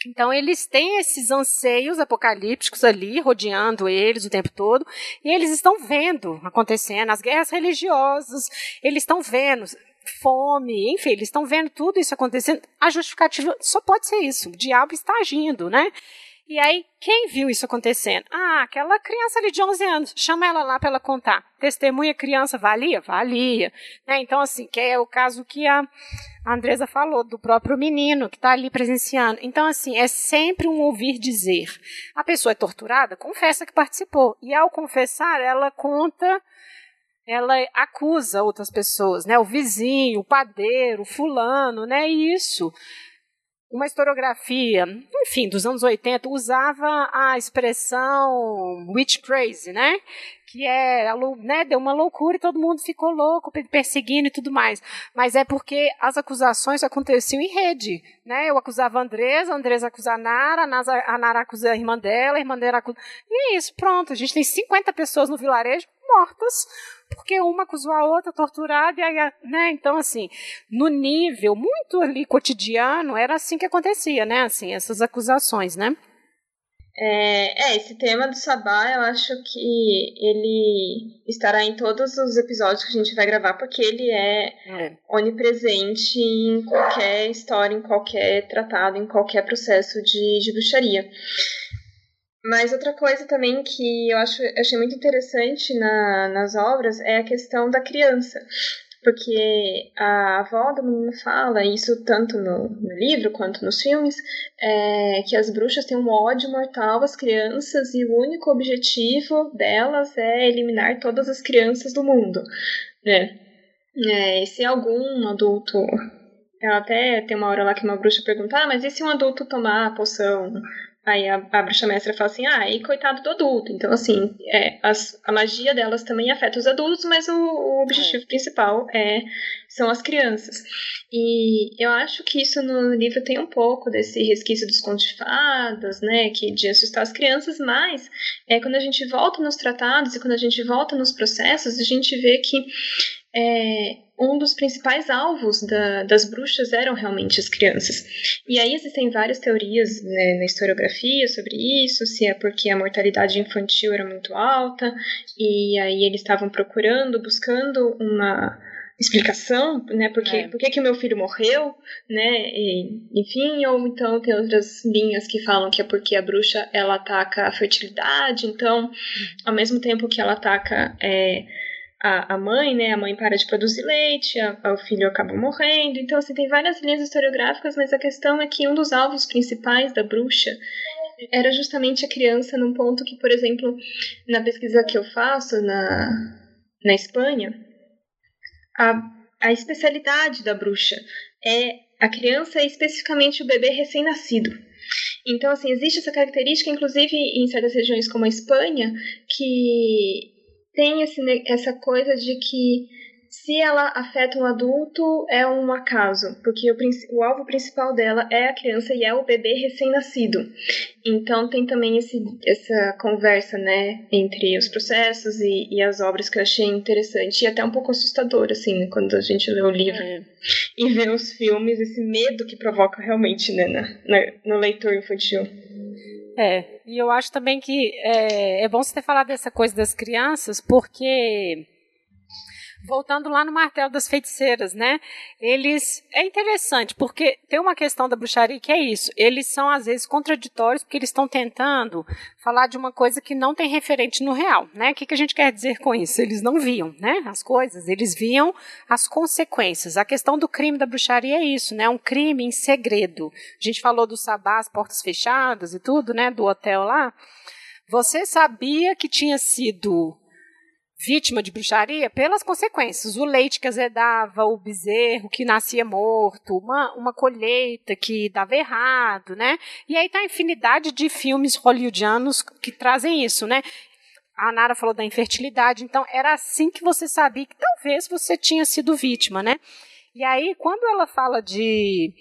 Então eles têm esses anseios apocalípticos ali rodeando eles o tempo todo, e eles estão vendo acontecendo as guerras religiosas, eles estão vendo fome, enfim, eles estão vendo tudo isso acontecendo. A justificativa só pode ser isso, o diabo está agindo, né? E aí, quem viu isso acontecendo? Ah, aquela criança ali de 11 anos, chama ela lá para ela contar. Testemunha criança valia? Valia. Né? Então, assim, que é o caso que a Andresa falou, do próprio menino que está ali presenciando. Então, assim, é sempre um ouvir dizer. A pessoa é torturada? Confessa que participou. E ao confessar, ela conta ela acusa outras pessoas, né? O vizinho, o padeiro, o fulano, né? E isso uma historiografia, enfim, dos anos 80, usava a expressão witch crazy, né? Que é, né, deu uma loucura e todo mundo ficou louco, perseguindo e tudo mais. Mas é porque as acusações aconteciam em rede, né? Eu acusava a Andresa, a Andresa acusa a Nara, a Nara acusa a irmã dela, a irmã dela acusa... E é isso, pronto. A gente tem 50 pessoas no vilarejo mortas porque uma acusou a outra, torturada, e aí, né? Então, assim, no nível muito ali cotidiano, era assim que acontecia, né? Assim, essas acusações, né? É, é, esse tema do Sabá, eu acho que ele estará em todos os episódios que a gente vai gravar, porque ele é, é, onipresente em qualquer história, em qualquer tratado, em qualquer processo de, de bruxaria. Mas outra coisa também que eu acho, achei muito interessante na, nas obras é a questão da criança. Porque a avó do menino fala, isso tanto no, no livro quanto nos filmes, é, que as bruxas têm um ódio mortal às crianças e o único objetivo delas é eliminar todas as crianças do mundo. Né? É, e se algum adulto ela até tem uma hora lá que uma bruxa pergunta, ah, mas e se um adulto tomar a poção Aí a, a bruxa mestra fala assim, ah, e coitado do adulto. Então, assim, é, as, a magia delas também afeta os adultos, mas o, o objetivo é. principal é são as crianças. E eu acho que isso no livro tem um pouco desse resquício dos contos de fadas, né, que de assustar as crianças, mas é quando a gente volta nos tratados e quando a gente volta nos processos, a gente vê que é, um dos principais alvos da, das bruxas eram realmente as crianças. E aí existem várias teorias né, na historiografia sobre isso, se é porque a mortalidade infantil era muito alta, e aí eles estavam procurando, buscando uma explicação, né, porque é. por que que meu filho morreu, né, e, enfim, ou então tem outras linhas que falam que é porque a bruxa ela ataca a fertilidade, então, uhum. ao mesmo tempo que ela ataca é, a, a mãe, né? A mãe para de produzir leite, a, o filho acaba morrendo. Então, assim, tem várias linhas historiográficas, mas a questão é que um dos alvos principais da bruxa era justamente a criança, num ponto que, por exemplo, na pesquisa que eu faço na, na Espanha, a, a especialidade da bruxa é a criança, especificamente o bebê recém-nascido. Então, assim, existe essa característica, inclusive em certas regiões como a Espanha, que tem esse, essa coisa de que se ela afeta um adulto é um acaso, porque o, o, alvo principal dela é a criança e é o bebê recém-nascido. Então tem também esse, essa conversa, né, entre os processos e, e, as obras que eu achei interessante e até um pouco assustador, assim, quando a gente lê o livro é. e vê os filmes, esse medo que provoca realmente, né, na, na, no leitor infantil. É, e eu acho também que é, é bom você ter falado dessa coisa das crianças, porque voltando lá no martelo das feiticeiras, né? Eles é interessante porque tem uma questão da bruxaria que é isso. Eles são às vezes contraditórios porque eles estão tentando falar de uma coisa que não tem referente no real, né? O que, que a gente quer dizer com isso? Eles não viam, né? As coisas, eles viam as consequências. A questão do crime da bruxaria é isso, né? Um crime em segredo. A gente falou do sabá, as portas fechadas e tudo, né? Do hotel lá. Você sabia que tinha sido vítima de bruxaria pelas consequências. O leite que azedava, o bezerro que nascia morto, uma, uma colheita que dava errado, né? E aí tá a infinidade de filmes hollywoodianos que trazem isso, né? A Nara falou da infertilidade, então era assim que você sabia que talvez você tinha sido vítima, né? E aí, quando ela fala de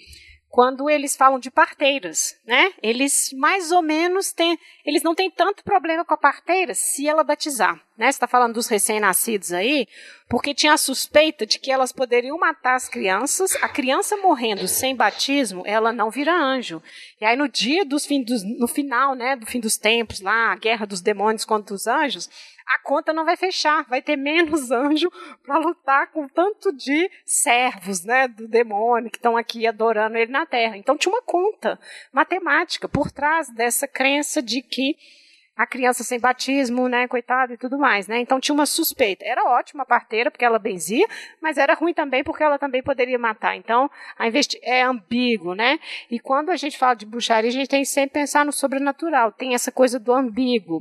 quando eles falam de parteiras, né? Eles mais ou menos têm, eles não têm tanto problema com a parteira se ela batizar, né? Você está falando dos recém-nascidos aí, porque tinha a suspeita de que elas poderiam matar as crianças. A criança morrendo sem batismo, ela não vira anjo. E aí no dia dos fim dos, no final, né, do fim dos tempos, lá, a guerra dos demônios contra os anjos, a conta não vai fechar, vai ter menos anjo para lutar com tanto de servos, né, do demônio que estão aqui adorando ele na Terra. Então tinha uma conta matemática por trás dessa crença de que a criança sem batismo, né, coitada e tudo mais, né? Então tinha uma suspeita. Era ótima a parteira porque ela benzia, mas era ruim também porque ela também poderia matar. Então, a investi é ambíguo, né? E quando a gente fala de bruxaria, a gente tem que sempre pensar no sobrenatural. Tem essa coisa do ambíguo.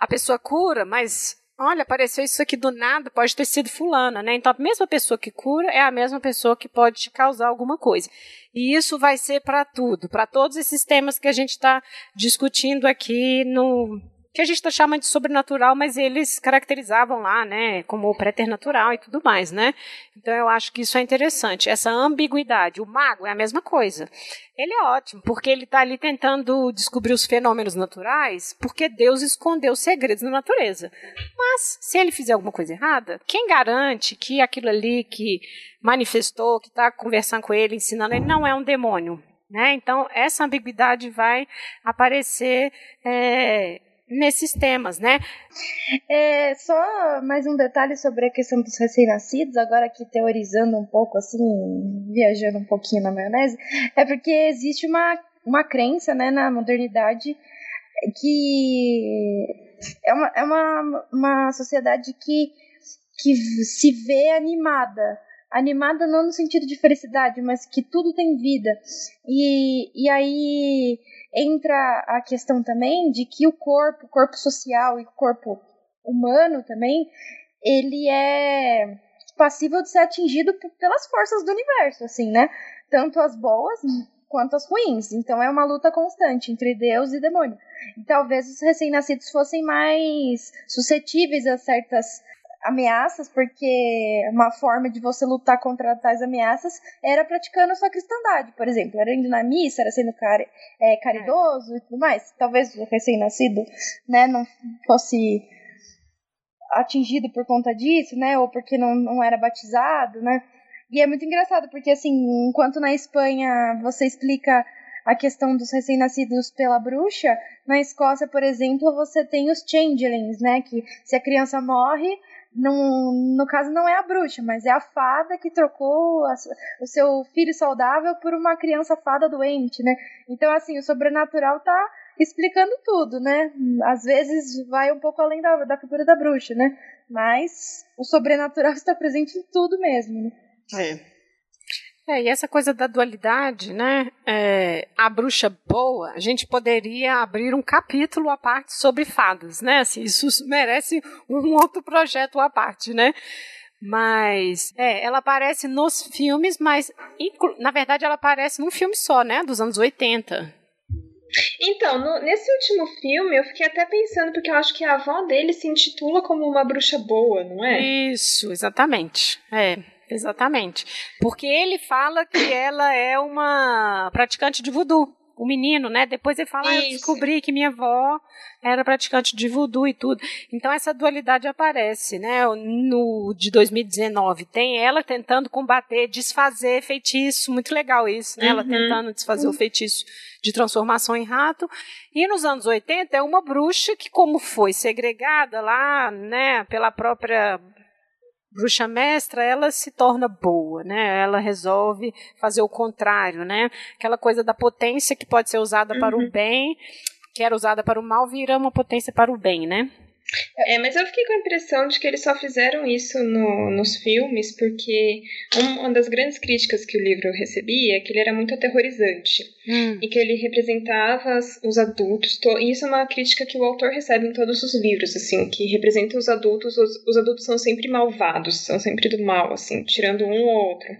A pessoa cura, mas olha, apareceu isso aqui do nada, pode ter sido fulana, né? Então a mesma pessoa que cura é a mesma pessoa que pode te causar alguma coisa. E isso vai ser para tudo, para todos esses temas que a gente está discutindo aqui no que a gente está chamando de sobrenatural, mas eles caracterizavam lá, né, como preternatural e tudo mais, né? Então eu acho que isso é interessante, essa ambiguidade. O mago é a mesma coisa. Ele é ótimo, porque ele está ali tentando descobrir os fenômenos naturais, porque Deus escondeu os segredos da natureza. Mas, se ele fizer alguma coisa errada, quem garante que aquilo ali que manifestou, que está conversando com ele, ensinando ele, não é um demônio? Né? Então, essa ambiguidade vai aparecer. É, nesses temas, né? É, só mais um detalhe sobre a questão dos recém-nascidos, agora aqui teorizando um pouco, assim, viajando um pouquinho na maionese, é porque existe uma, uma crença, né, na modernidade que é uma, é uma, uma sociedade que, que se vê animada, animada não no sentido de felicidade, mas que tudo tem vida. E, e aí entra a questão também de que o corpo, o corpo social e o corpo humano também, ele é passível de ser atingido pelas forças do universo, assim, né? Tanto as boas quanto as ruins. Então é uma luta constante entre Deus e demônio. E talvez os recém-nascidos fossem mais suscetíveis a certas ameaças, porque uma forma de você lutar contra tais ameaças era praticando a sua cristandade, por exemplo, era indo na missa, era sendo é, caridoso e tudo mais. Talvez o recém-nascido né, não fosse atingido por conta disso, né, ou porque não, não era batizado, né. E é muito engraçado, porque assim, enquanto na Espanha você explica a questão dos recém-nascidos pela bruxa, na Escócia, por exemplo, você tem os changelings, né? Que se a criança morre, não, no caso não é a bruxa, mas é a fada que trocou a, o seu filho saudável por uma criança fada doente, né? Então, assim, o sobrenatural tá explicando tudo, né? Às vezes vai um pouco além da, da figura da bruxa, né? Mas o sobrenatural está presente em tudo mesmo, né? É. É, e essa coisa da dualidade, né? É, a bruxa boa, a gente poderia abrir um capítulo à parte sobre fadas, né? Assim, isso merece um outro projeto à parte, né? Mas, é, ela aparece nos filmes, mas na verdade ela aparece num filme só, né? Dos anos 80. Então, no, nesse último filme, eu fiquei até pensando, porque eu acho que a avó dele se intitula como uma bruxa boa, não é? Isso, exatamente. É. Exatamente. Porque ele fala que ela é uma praticante de voodoo. O menino, né? Depois ele fala, ah, eu descobri que minha avó era praticante de voodoo e tudo. Então essa dualidade aparece, né? No de 2019 tem ela tentando combater, desfazer feitiço, muito legal isso, né? Uhum. Ela tentando desfazer uhum. o feitiço de transformação em rato. E nos anos 80 é uma bruxa que como foi segregada lá, né, pela própria bruxa mestra, ela se torna boa, né? Ela resolve fazer o contrário, né? Aquela coisa da potência que pode ser usada uhum. para o uhum. bem, que era usada para o mal, vira uma potência para o bem, né? É, mas eu fiquei com a impressão de que eles só fizeram isso no, nos filmes porque uma das grandes críticas que o livro recebia é que ele era muito aterrorizante hum. e que ele representava os adultos. E isso é uma crítica que o autor recebe em todos os livros, assim, que representa os adultos. Os, os adultos são sempre malvados, são sempre do mal, assim, tirando um ou outro.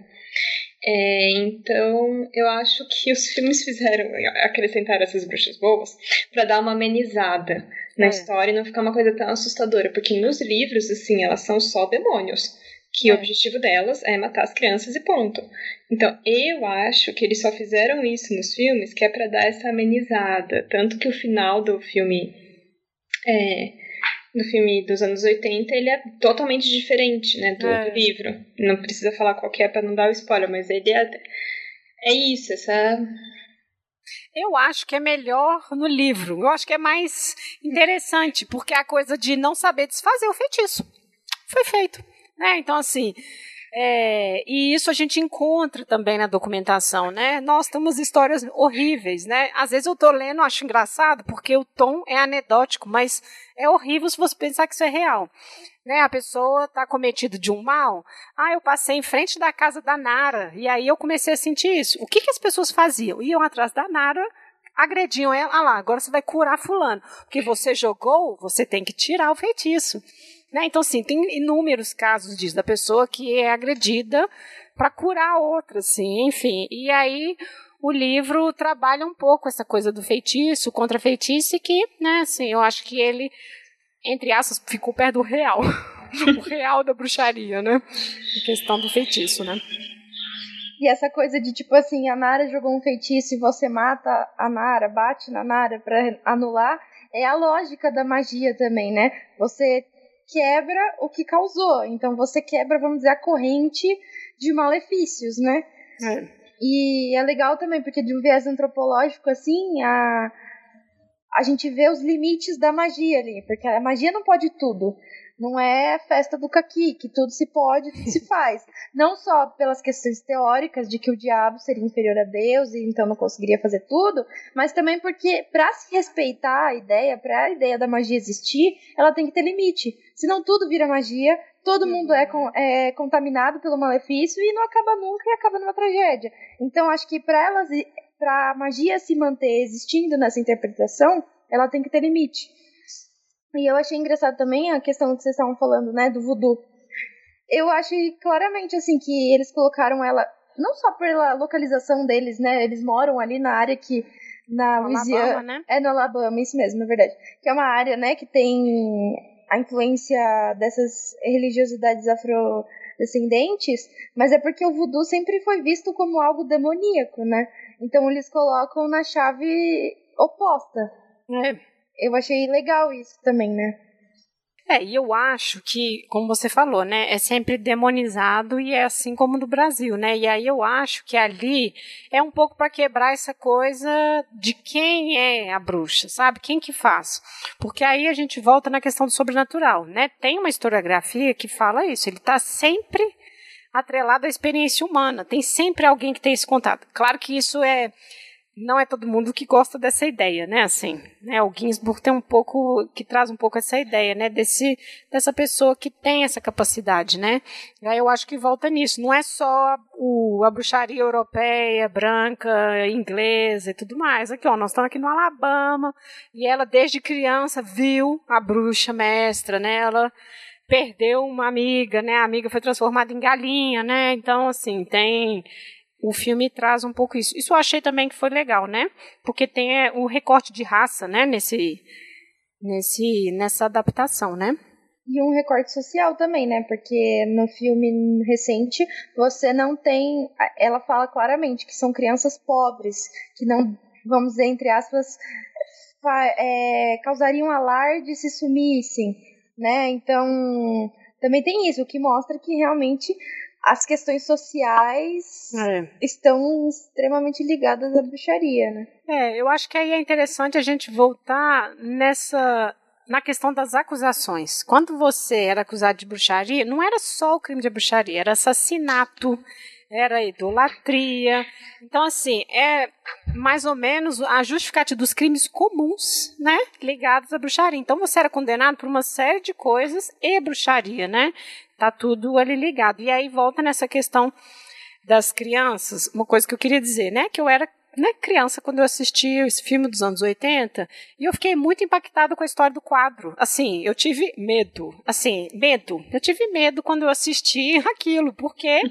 É, então, eu acho que os filmes fizeram acrescentar essas bruxas boas para dar uma amenizada na é. história e não ficar uma coisa tão assustadora. Porque nos livros, assim, elas são só demônios. Que é. o objetivo delas é matar as crianças e ponto. Então, eu acho que eles só fizeram isso nos filmes que é para dar essa amenizada. Tanto que o final do filme é, do filme dos anos 80, ele é totalmente diferente, né, do, é. do livro. Não precisa falar qual é para não dar o spoiler, mas ele é é isso, essa eu acho que é melhor no livro. Eu acho que é mais interessante, porque é a coisa de não saber desfazer o feitiço foi feito. Né? Então, assim, é, e isso a gente encontra também na documentação, né? Nós temos histórias horríveis, né? Às vezes eu tô lendo, acho engraçado, porque o tom é anedótico, mas é horrível se você pensar que isso é real. Né? A pessoa está cometida de um mal. Ah, eu passei em frente da casa da Nara, e aí eu comecei a sentir isso. O que, que as pessoas faziam? Iam atrás da Nara, agrediam ela. Ah lá, agora você vai curar fulano. Porque você jogou, você tem que tirar o feitiço. Né? Então, sim, tem inúmeros casos disso, da pessoa que é agredida para curar outra, assim, enfim. E aí o livro trabalha um pouco essa coisa do feitiço, contra feitiço, que, né, assim, eu acho que ele, entre aspas, ficou perto do real. o real da bruxaria, né? A questão do feitiço, né? E essa coisa de tipo assim, a Nara jogou um feitiço e você mata a Nara, bate na Nara para anular, é a lógica da magia também, né? Você quebra o que causou. Então você quebra, vamos dizer, a corrente de malefícios, né? É. E é legal também, porque de um viés antropológico, assim, a, a gente vê os limites da magia ali, porque a magia não pode tudo. Não é festa do caqui, que tudo se pode, tudo se faz. Não só pelas questões teóricas de que o diabo seria inferior a Deus e então não conseguiria fazer tudo, mas também porque para se respeitar a ideia, para a ideia da magia existir, ela tem que ter limite. Senão tudo vira magia, todo mundo é, é contaminado pelo malefício e não acaba nunca e acaba numa tragédia. Então acho que para elas, para a magia se manter existindo nessa interpretação, ela tem que ter limite. E eu achei engraçado também a questão que vocês estavam falando, né, do voodoo. Eu achei claramente, assim, que eles colocaram ela, não só pela localização deles, né, eles moram ali na área que, na Louisiana, né? é no Alabama, isso mesmo, na verdade, que é uma área, né, que tem a influência dessas religiosidades afrodescendentes, mas é porque o voodoo sempre foi visto como algo demoníaco, né, então eles colocam na chave oposta. É eu achei legal isso também, né? É, e eu acho que, como você falou, né, é sempre demonizado e é assim como no Brasil, né? E aí eu acho que ali é um pouco para quebrar essa coisa de quem é a bruxa, sabe? Quem que faz? Porque aí a gente volta na questão do sobrenatural, né? Tem uma historiografia que fala isso, ele está sempre atrelado à experiência humana, tem sempre alguém que tem esse contato. Claro que isso é não é todo mundo que gosta dessa ideia, né? Assim, né? O Ginsburg tem um pouco que traz um pouco essa ideia, né? Desse dessa pessoa que tem essa capacidade, né? Aí eu acho que volta nisso. Não é só o, a bruxaria europeia, branca, inglesa e tudo mais. Aqui, ó, nós estamos aqui no Alabama e ela desde criança viu a bruxa mestra, né? Ela perdeu uma amiga, né? A amiga foi transformada em galinha, né? Então, assim, tem o filme traz um pouco isso. Isso eu achei também que foi legal, né? Porque tem é, o recorte de raça, né? Nesse, nesse, nessa adaptação, né? E um recorte social também, né? Porque no filme recente você não tem. Ela fala claramente que são crianças pobres, que não, vamos dizer, entre aspas, é, causariam alarde se sumissem, né? Então também tem isso, o que mostra que realmente as questões sociais é. estão extremamente ligadas à bruxaria, né? É, eu acho que aí é interessante a gente voltar nessa na questão das acusações. Quando você era acusado de bruxaria, não era só o crime de bruxaria, era assassinato, era idolatria. Então, assim, é mais ou menos a justificativa dos crimes comuns, né, ligados à bruxaria. Então, você era condenado por uma série de coisas e bruxaria, né? Tá tudo ali ligado. E aí volta nessa questão das crianças, uma coisa que eu queria dizer, né, que eu era né, criança quando eu assisti esse filme dos anos 80 e eu fiquei muito impactada com a história do quadro. Assim, eu tive medo, assim, medo. Eu tive medo quando eu assisti aquilo, porque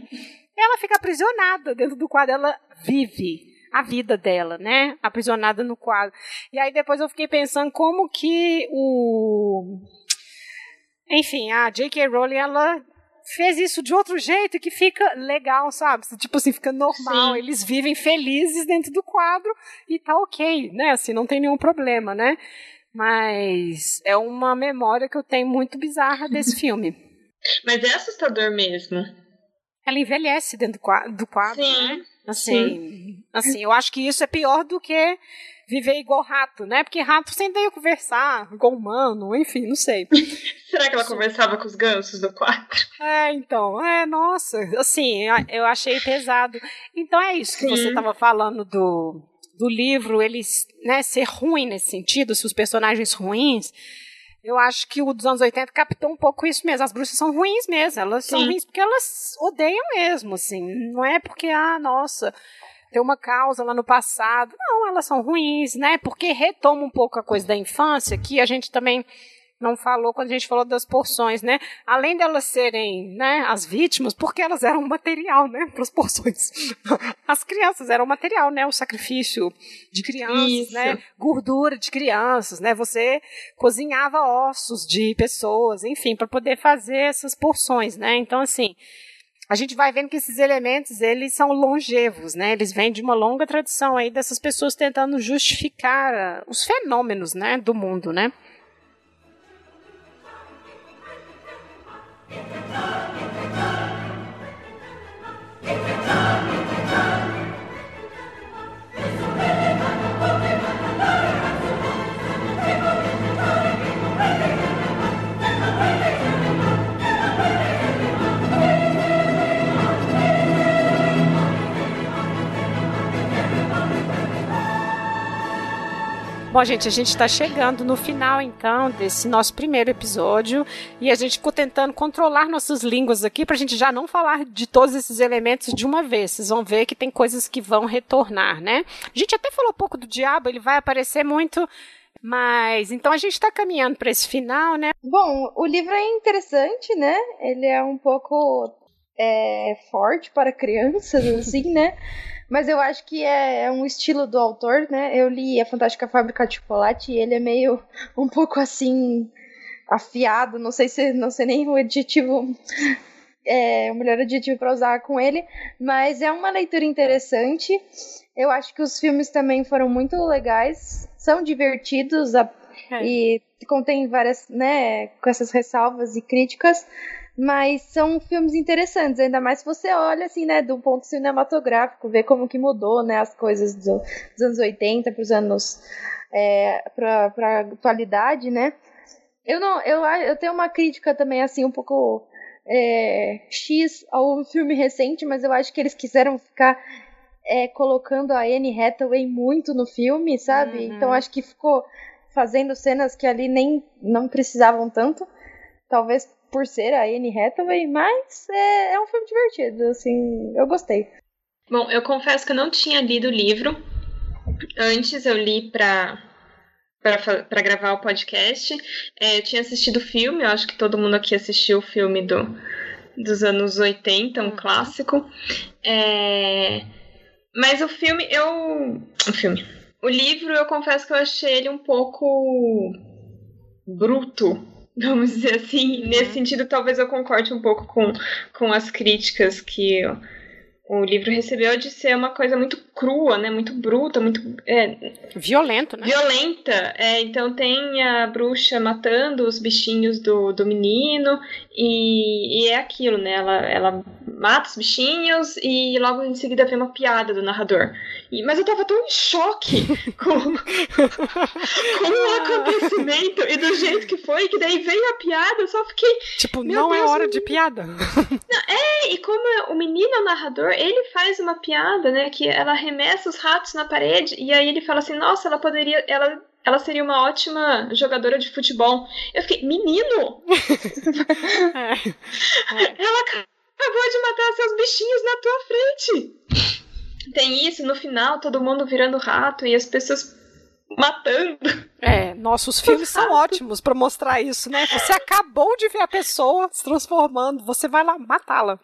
ela fica aprisionada dentro do quadro, ela vive a vida dela, né? Aprisionada no quadro. E aí depois eu fiquei pensando como que o enfim, a J.K. Rowling ela fez isso de outro jeito que fica legal, sabe? Tipo assim, fica normal, Sim. eles vivem felizes dentro do quadro e tá ok, né? Assim, não tem nenhum problema, né? Mas é uma memória que eu tenho muito bizarra desse filme. Mas é assustador mesmo. Ela envelhece dentro do quadro, Sim. né? Assim, assim, eu acho que isso é pior do que viver igual rato, né? Porque rato sem daí conversar, igual humano, enfim, não sei. Será que ela conversava com os gansos do quadro? É, então, é, nossa, assim, eu achei pesado. Então é isso que Sim. você estava falando do, do livro, eles, né, ser ruim nesse sentido, se os personagens ruins. Eu acho que o dos anos 80 captou um pouco isso mesmo. As bruxas são ruins mesmo. Elas são Sim. ruins porque elas odeiam mesmo, assim. Não é porque, ah, nossa, tem uma causa lá no passado. Não, elas são ruins, né? Porque retoma um pouco a coisa da infância, que a gente também não falou quando a gente falou das porções, né? Além delas serem, né, as vítimas, porque elas eram material, né, para as porções. As crianças eram material, né, o sacrifício de crianças, Isso. né, gordura de crianças, né? Você cozinhava ossos de pessoas, enfim, para poder fazer essas porções, né? Então assim, a gente vai vendo que esses elementos eles são longevos, né? Eles vêm de uma longa tradição aí dessas pessoas tentando justificar ah, os fenômenos, né, do mundo, né? It's a Bom, gente, a gente está chegando no final, então, desse nosso primeiro episódio. E a gente ficou tentando controlar nossas línguas aqui para a gente já não falar de todos esses elementos de uma vez. Vocês vão ver que tem coisas que vão retornar, né? A gente até falou um pouco do diabo, ele vai aparecer muito. Mas então a gente está caminhando para esse final, né? Bom, o livro é interessante, né? Ele é um pouco é, forte para crianças, assim, né? Mas eu acho que é, é um estilo do autor, né? Eu li A Fantástica Fábrica de Chocolate e ele é meio um pouco assim afiado, não sei se não sei nem o adjetivo é o melhor adjetivo para usar com ele, mas é uma leitura interessante. Eu acho que os filmes também foram muito legais, são divertidos a- É. e contém várias, né, com essas ressalvas e críticas, mas são filmes interessantes, ainda mais se você olha assim, né, do ponto cinematográfico, vê como que mudou, né, as coisas do- dos anos 80 para os anos é, para para atualidade, né? Eu não, eu, a- eu tenho uma crítica também assim um pouco é, X ao filme recente, mas eu acho que eles quiseram ficar é, colocando a Anne Hathaway muito no filme, sabe? Uhum. Então acho que ficou fazendo cenas que ali nem não precisavam tanto, talvez por ser a Anne Hathaway, mas é, é um filme divertido, assim, eu gostei. Bom, eu confesso que eu não tinha lido o livro. Antes eu li fa- pra gravar o podcast. É, eu tinha assistido o filme, eu acho que todo mundo aqui assistiu o filme do, dos anos 80, um Uhum. clássico. É, mas o filme, eu. O filme. O livro, eu confesso que eu achei ele um pouco bruto. Vamos dizer assim, nesse sentido, talvez eu concorde um pouco com, com as críticas que o livro recebeu de ser uma coisa muito crua, né? Muito bruta, muito é, Violento, né? violenta. É, então tem a bruxa matando os bichinhos do, do menino e, e é aquilo, né? Ela, ela mata os bichinhos e logo em seguida vem uma piada do narrador. E- mas eu tava tão em choque com, com o acontecimento e do jeito que foi, que daí veio a piada, eu só fiquei Tipo, não é Deus, hora menino. de piada. e como o menino é o narrador, ele faz uma piada, né? Que ela arremessa os ratos na parede e aí ele fala assim: Nossa, ela poderia. Ela, ela seria uma ótima jogadora de futebol. Eu fiquei, menino! É. Ela acabou de matar seus bichinhos na tua frente! Tem isso, no final, todo mundo virando rato e as pessoas matando. É, nossos filmes são ótimos pra mostrar isso, né? Você acabou de ver a pessoa se transformando, você vai lá matá-la.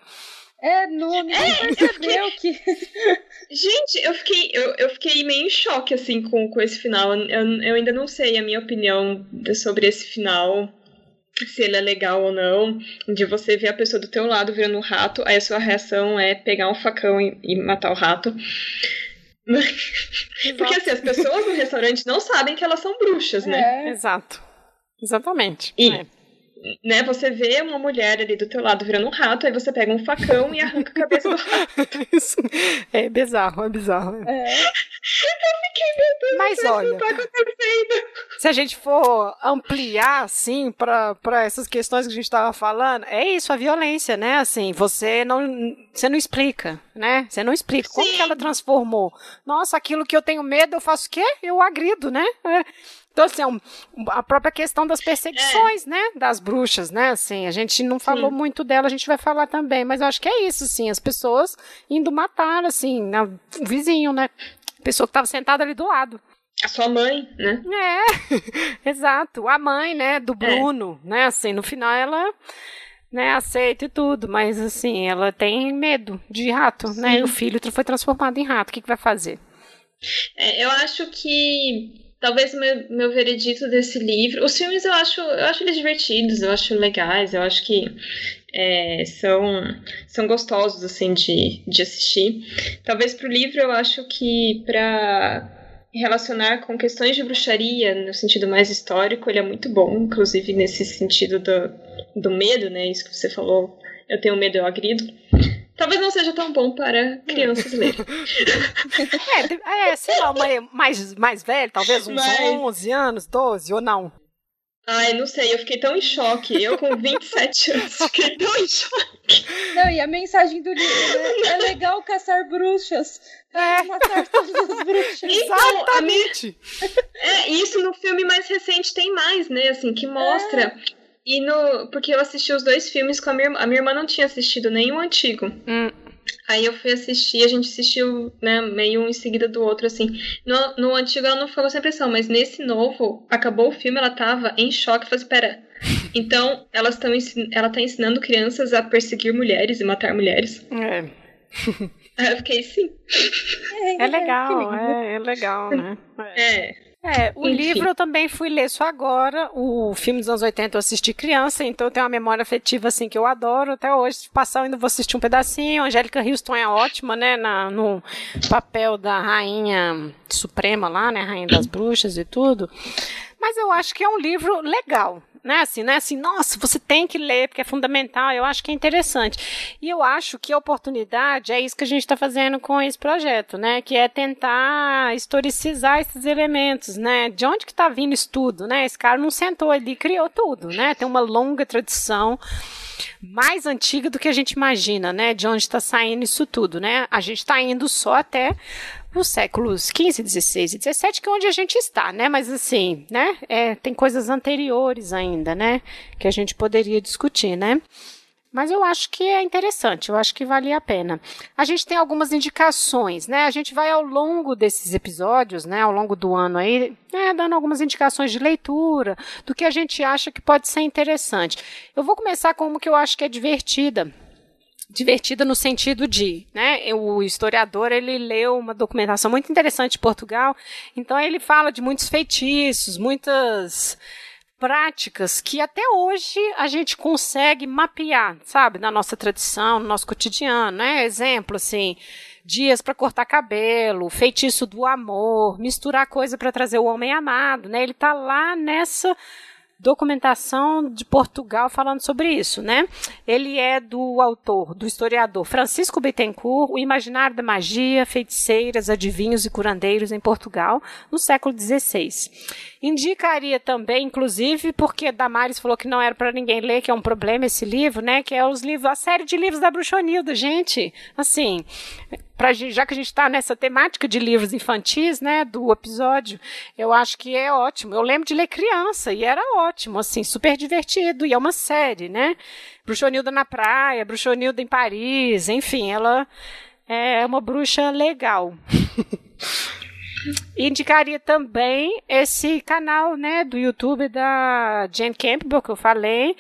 É, não ninguém percebeu que. Gente, eu fiquei, eu, eu fiquei meio em choque, assim, com, com esse final. Eu, eu ainda não sei a minha opinião sobre esse final, se ele é legal ou não. De você ver a pessoa do teu lado virando um rato, aí a sua reação é pegar um facão e, e matar o rato. Porque assim, as pessoas no restaurante não sabem que elas são bruxas, né? É. Exato. Exatamente. E, é. Né, você vê uma mulher ali do teu lado virando um rato, aí você pega um facão e arranca a cabeça do rato. Isso. É bizarro, é bizarro. É. Eu fiquei, meu Deus, Mas não olha, tá acontecendo. se a gente for ampliar, assim, para essas questões que a gente estava falando, é isso, a violência, né? Assim, você não, você não explica, né? Você não explica. Como Sim. que ela transformou? Nossa, aquilo que eu tenho medo, eu faço o quê? Eu agrido, né? É. Então, assim, é um- a própria questão das perseguições, né? Das bruxas, né? Assim, a gente não falou muito dela, a gente vai falar também, mas eu acho que é isso, assim, as pessoas indo matar, assim, na- o vizinho, né? A pessoa que estava sentada ali do lado. A sua mãe, né? É, exato. A mãe, né, do Bruno, né, assim, no final ela, né, aceita e tudo, mas assim, ela tem medo de rato, né, e o filho foi transformado em rato, o que, que vai fazer? É, eu acho que talvez o meu, meu veredito desse livro. Os filmes eu acho, eu acho eles divertidos, eu acho legais, eu acho que é, são, são gostosos assim de, de assistir. Talvez pro livro eu acho que para relacionar com questões de bruxaria no sentido mais histórico, ele é muito bom, inclusive nesse sentido do, do medo, né? Isso que você falou, eu tenho medo, eu agrido. Talvez não seja tão bom para crianças lerem. É, é sei lá, uma- mais, mais velho, talvez uns Mas- 11 anos, 12, ou não? Ai, não sei, eu fiquei tão em choque. Eu com 27 anos fiquei tão em choque. Não, e a mensagem do livro, né? É legal caçar bruxas. É. Matar todas as bruxas. Então, a minha, Exatamente. É, isso no filme mais recente tem mais, né? Assim, que mostra. E no. Porque eu assisti os dois filmes com a minha irmã. A minha irmã não tinha assistido nenhum antigo. Hum, Aí eu fui assistir, a gente assistiu, né, meio um em seguida do outro, assim. No, no antigo ela não ficou com essa impressão, mas nesse novo, acabou o filme, ela tava em choque, falou, espera. Então, elas estão ela tá ensinando crianças a perseguir mulheres e matar mulheres. é. Aí eu fiquei, sim. É legal, que lindo. é, é legal, né? É. É. É, o Enfim. livro eu também fui ler só agora. O filme dos anos 80 eu assisti criança, então eu tenho uma memória afetiva assim que eu adoro. Até hoje, se passar, eu ainda vou assistir um pedacinho. A Angélica Houston é ótima, né? Na, no papel da rainha suprema lá, né? Rainha das bruxas e tudo. Mas eu acho que é um livro legal. Né, assim, né, assim, nossa, você tem que ler porque é fundamental. Eu acho que é interessante. E eu acho que a oportunidade é isso que a gente está fazendo com esse projeto, né? Que é tentar historicizar esses elementos, né? De onde que está vindo isso tudo, né? Esse cara não sentou ali e criou tudo, né? Tem uma longa tradição mais antiga do que a gente imagina, né? De onde está saindo isso tudo, né? A gente está indo só até os séculos XV, XVI e XVII, que é onde a gente está, né? Mas assim, né? É, tem coisas anteriores ainda, né? Que a gente poderia discutir, né? Mas eu acho que é interessante, eu acho que vale a pena. A gente tem algumas indicações, né? A gente vai ao longo desses episódios, né? Ao longo do ano aí, né, dando algumas indicações de leitura, do que a gente acha que pode ser interessante. Eu vou começar com uma que eu acho que é divertida divertida no sentido de, né, o historiador ele leu uma documentação muito interessante de Portugal, então ele fala de muitos feitiços, muitas práticas que até hoje a gente consegue mapear, sabe, na nossa tradição, no nosso cotidiano, né? Exemplo assim, dias para cortar cabelo, feitiço do amor, misturar coisa para trazer o homem amado, né? Ele tá lá nessa documentação de Portugal falando sobre isso, né? Ele é do autor, do historiador Francisco Bittencourt, O Imaginário da Magia, Feiticeiras, Adivinhos e Curandeiros em Portugal, no século XVI. Indicaria também, inclusive, porque Damares falou que não era para ninguém ler, que é um problema esse livro, né? Que é os livros, a série de livros da Bruxonilda, gente. Assim, pra, gente- já que a gente está nessa temática de livros infantis, né, do episódio, eu acho que é ótimo. Eu lembro de ler criança e era ótimo, assim, super divertido. E é uma série, né? Bruxonilda na praia, Bruxonilda em Paris, enfim, ela é uma bruxa legal. Indicaria também esse canal, né, do YouTube da Jane Campbell que eu falei,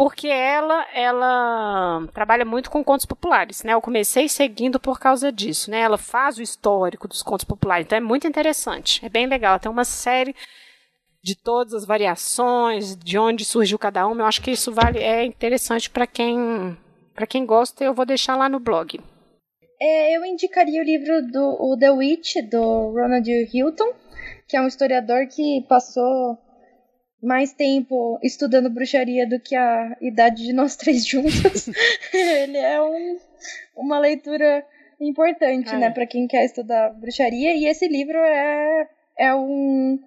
porque ela ela trabalha muito com contos populares, né? Eu comecei seguindo por causa disso, né? Ela faz o histórico dos contos populares, então é muito interessante, é bem legal. Tem uma série de todas as variações, de onde surgiu cada uma. Eu acho que isso vale é interessante para quem para quem gosta. Eu vou deixar lá no blog. É, eu indicaria o livro do o The Witch, do Ronald Hilton, que é um historiador que passou mais tempo estudando bruxaria do que a idade de nós três juntos. Ele é um, uma leitura importante, né, para quem quer estudar bruxaria. E esse livro é, é um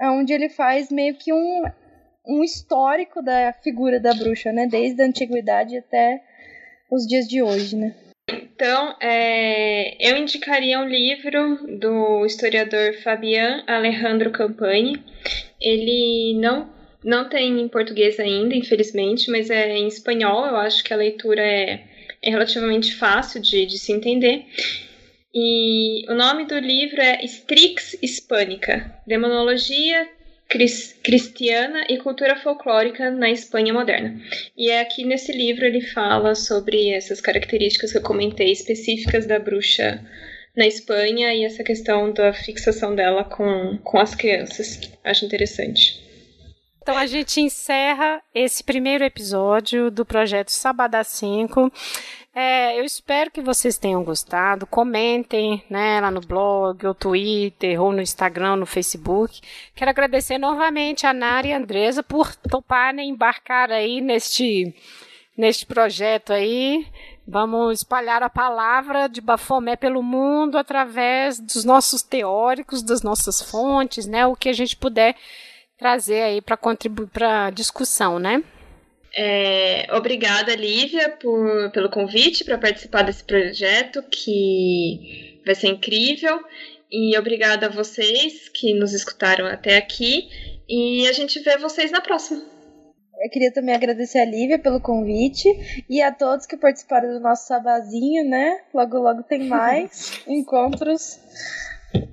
é onde ele faz meio que um, um histórico da figura da bruxa, né, desde a antiguidade até os dias de hoje, né. Então, é, eu indicaria um livro do historiador Fabian Alejandro Campani. Ele não, não tem em português ainda, infelizmente, mas é em espanhol. Eu acho que a leitura é, é relativamente fácil de, de se entender. E o nome do livro é Strix Hispânica, Demonologia cristiana e cultura folclórica na Espanha moderna. E é aqui nesse livro ele fala sobre essas características que eu comentei específicas da bruxa na Espanha e essa questão da fixação dela com, com as crianças. Acho interessante. Então a gente encerra esse primeiro episódio do projeto Sabadá 5. É, eu espero que vocês tenham gostado. Comentem né, lá no blog, ou Twitter, ou no Instagram, no Facebook. Quero agradecer novamente a Nara e a Andresa por toparem embarcar aí neste, neste projeto aí. Vamos espalhar a palavra de Bafomé pelo mundo através dos nossos teóricos, das nossas fontes, né? O que a gente puder trazer aí para contribuir para a discussão, né? É, obrigada, Lívia, por, pelo convite para participar desse projeto que vai ser incrível. E obrigada a vocês que nos escutaram até aqui. E a gente vê vocês na próxima eu queria também agradecer a Lívia pelo convite e a todos que participaram do nosso sabazinho, né? Logo, logo tem mais encontros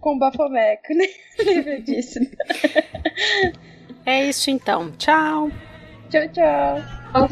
com Bafomé, né? Lívia disse. É isso então. Tchau. Tchau, tchau.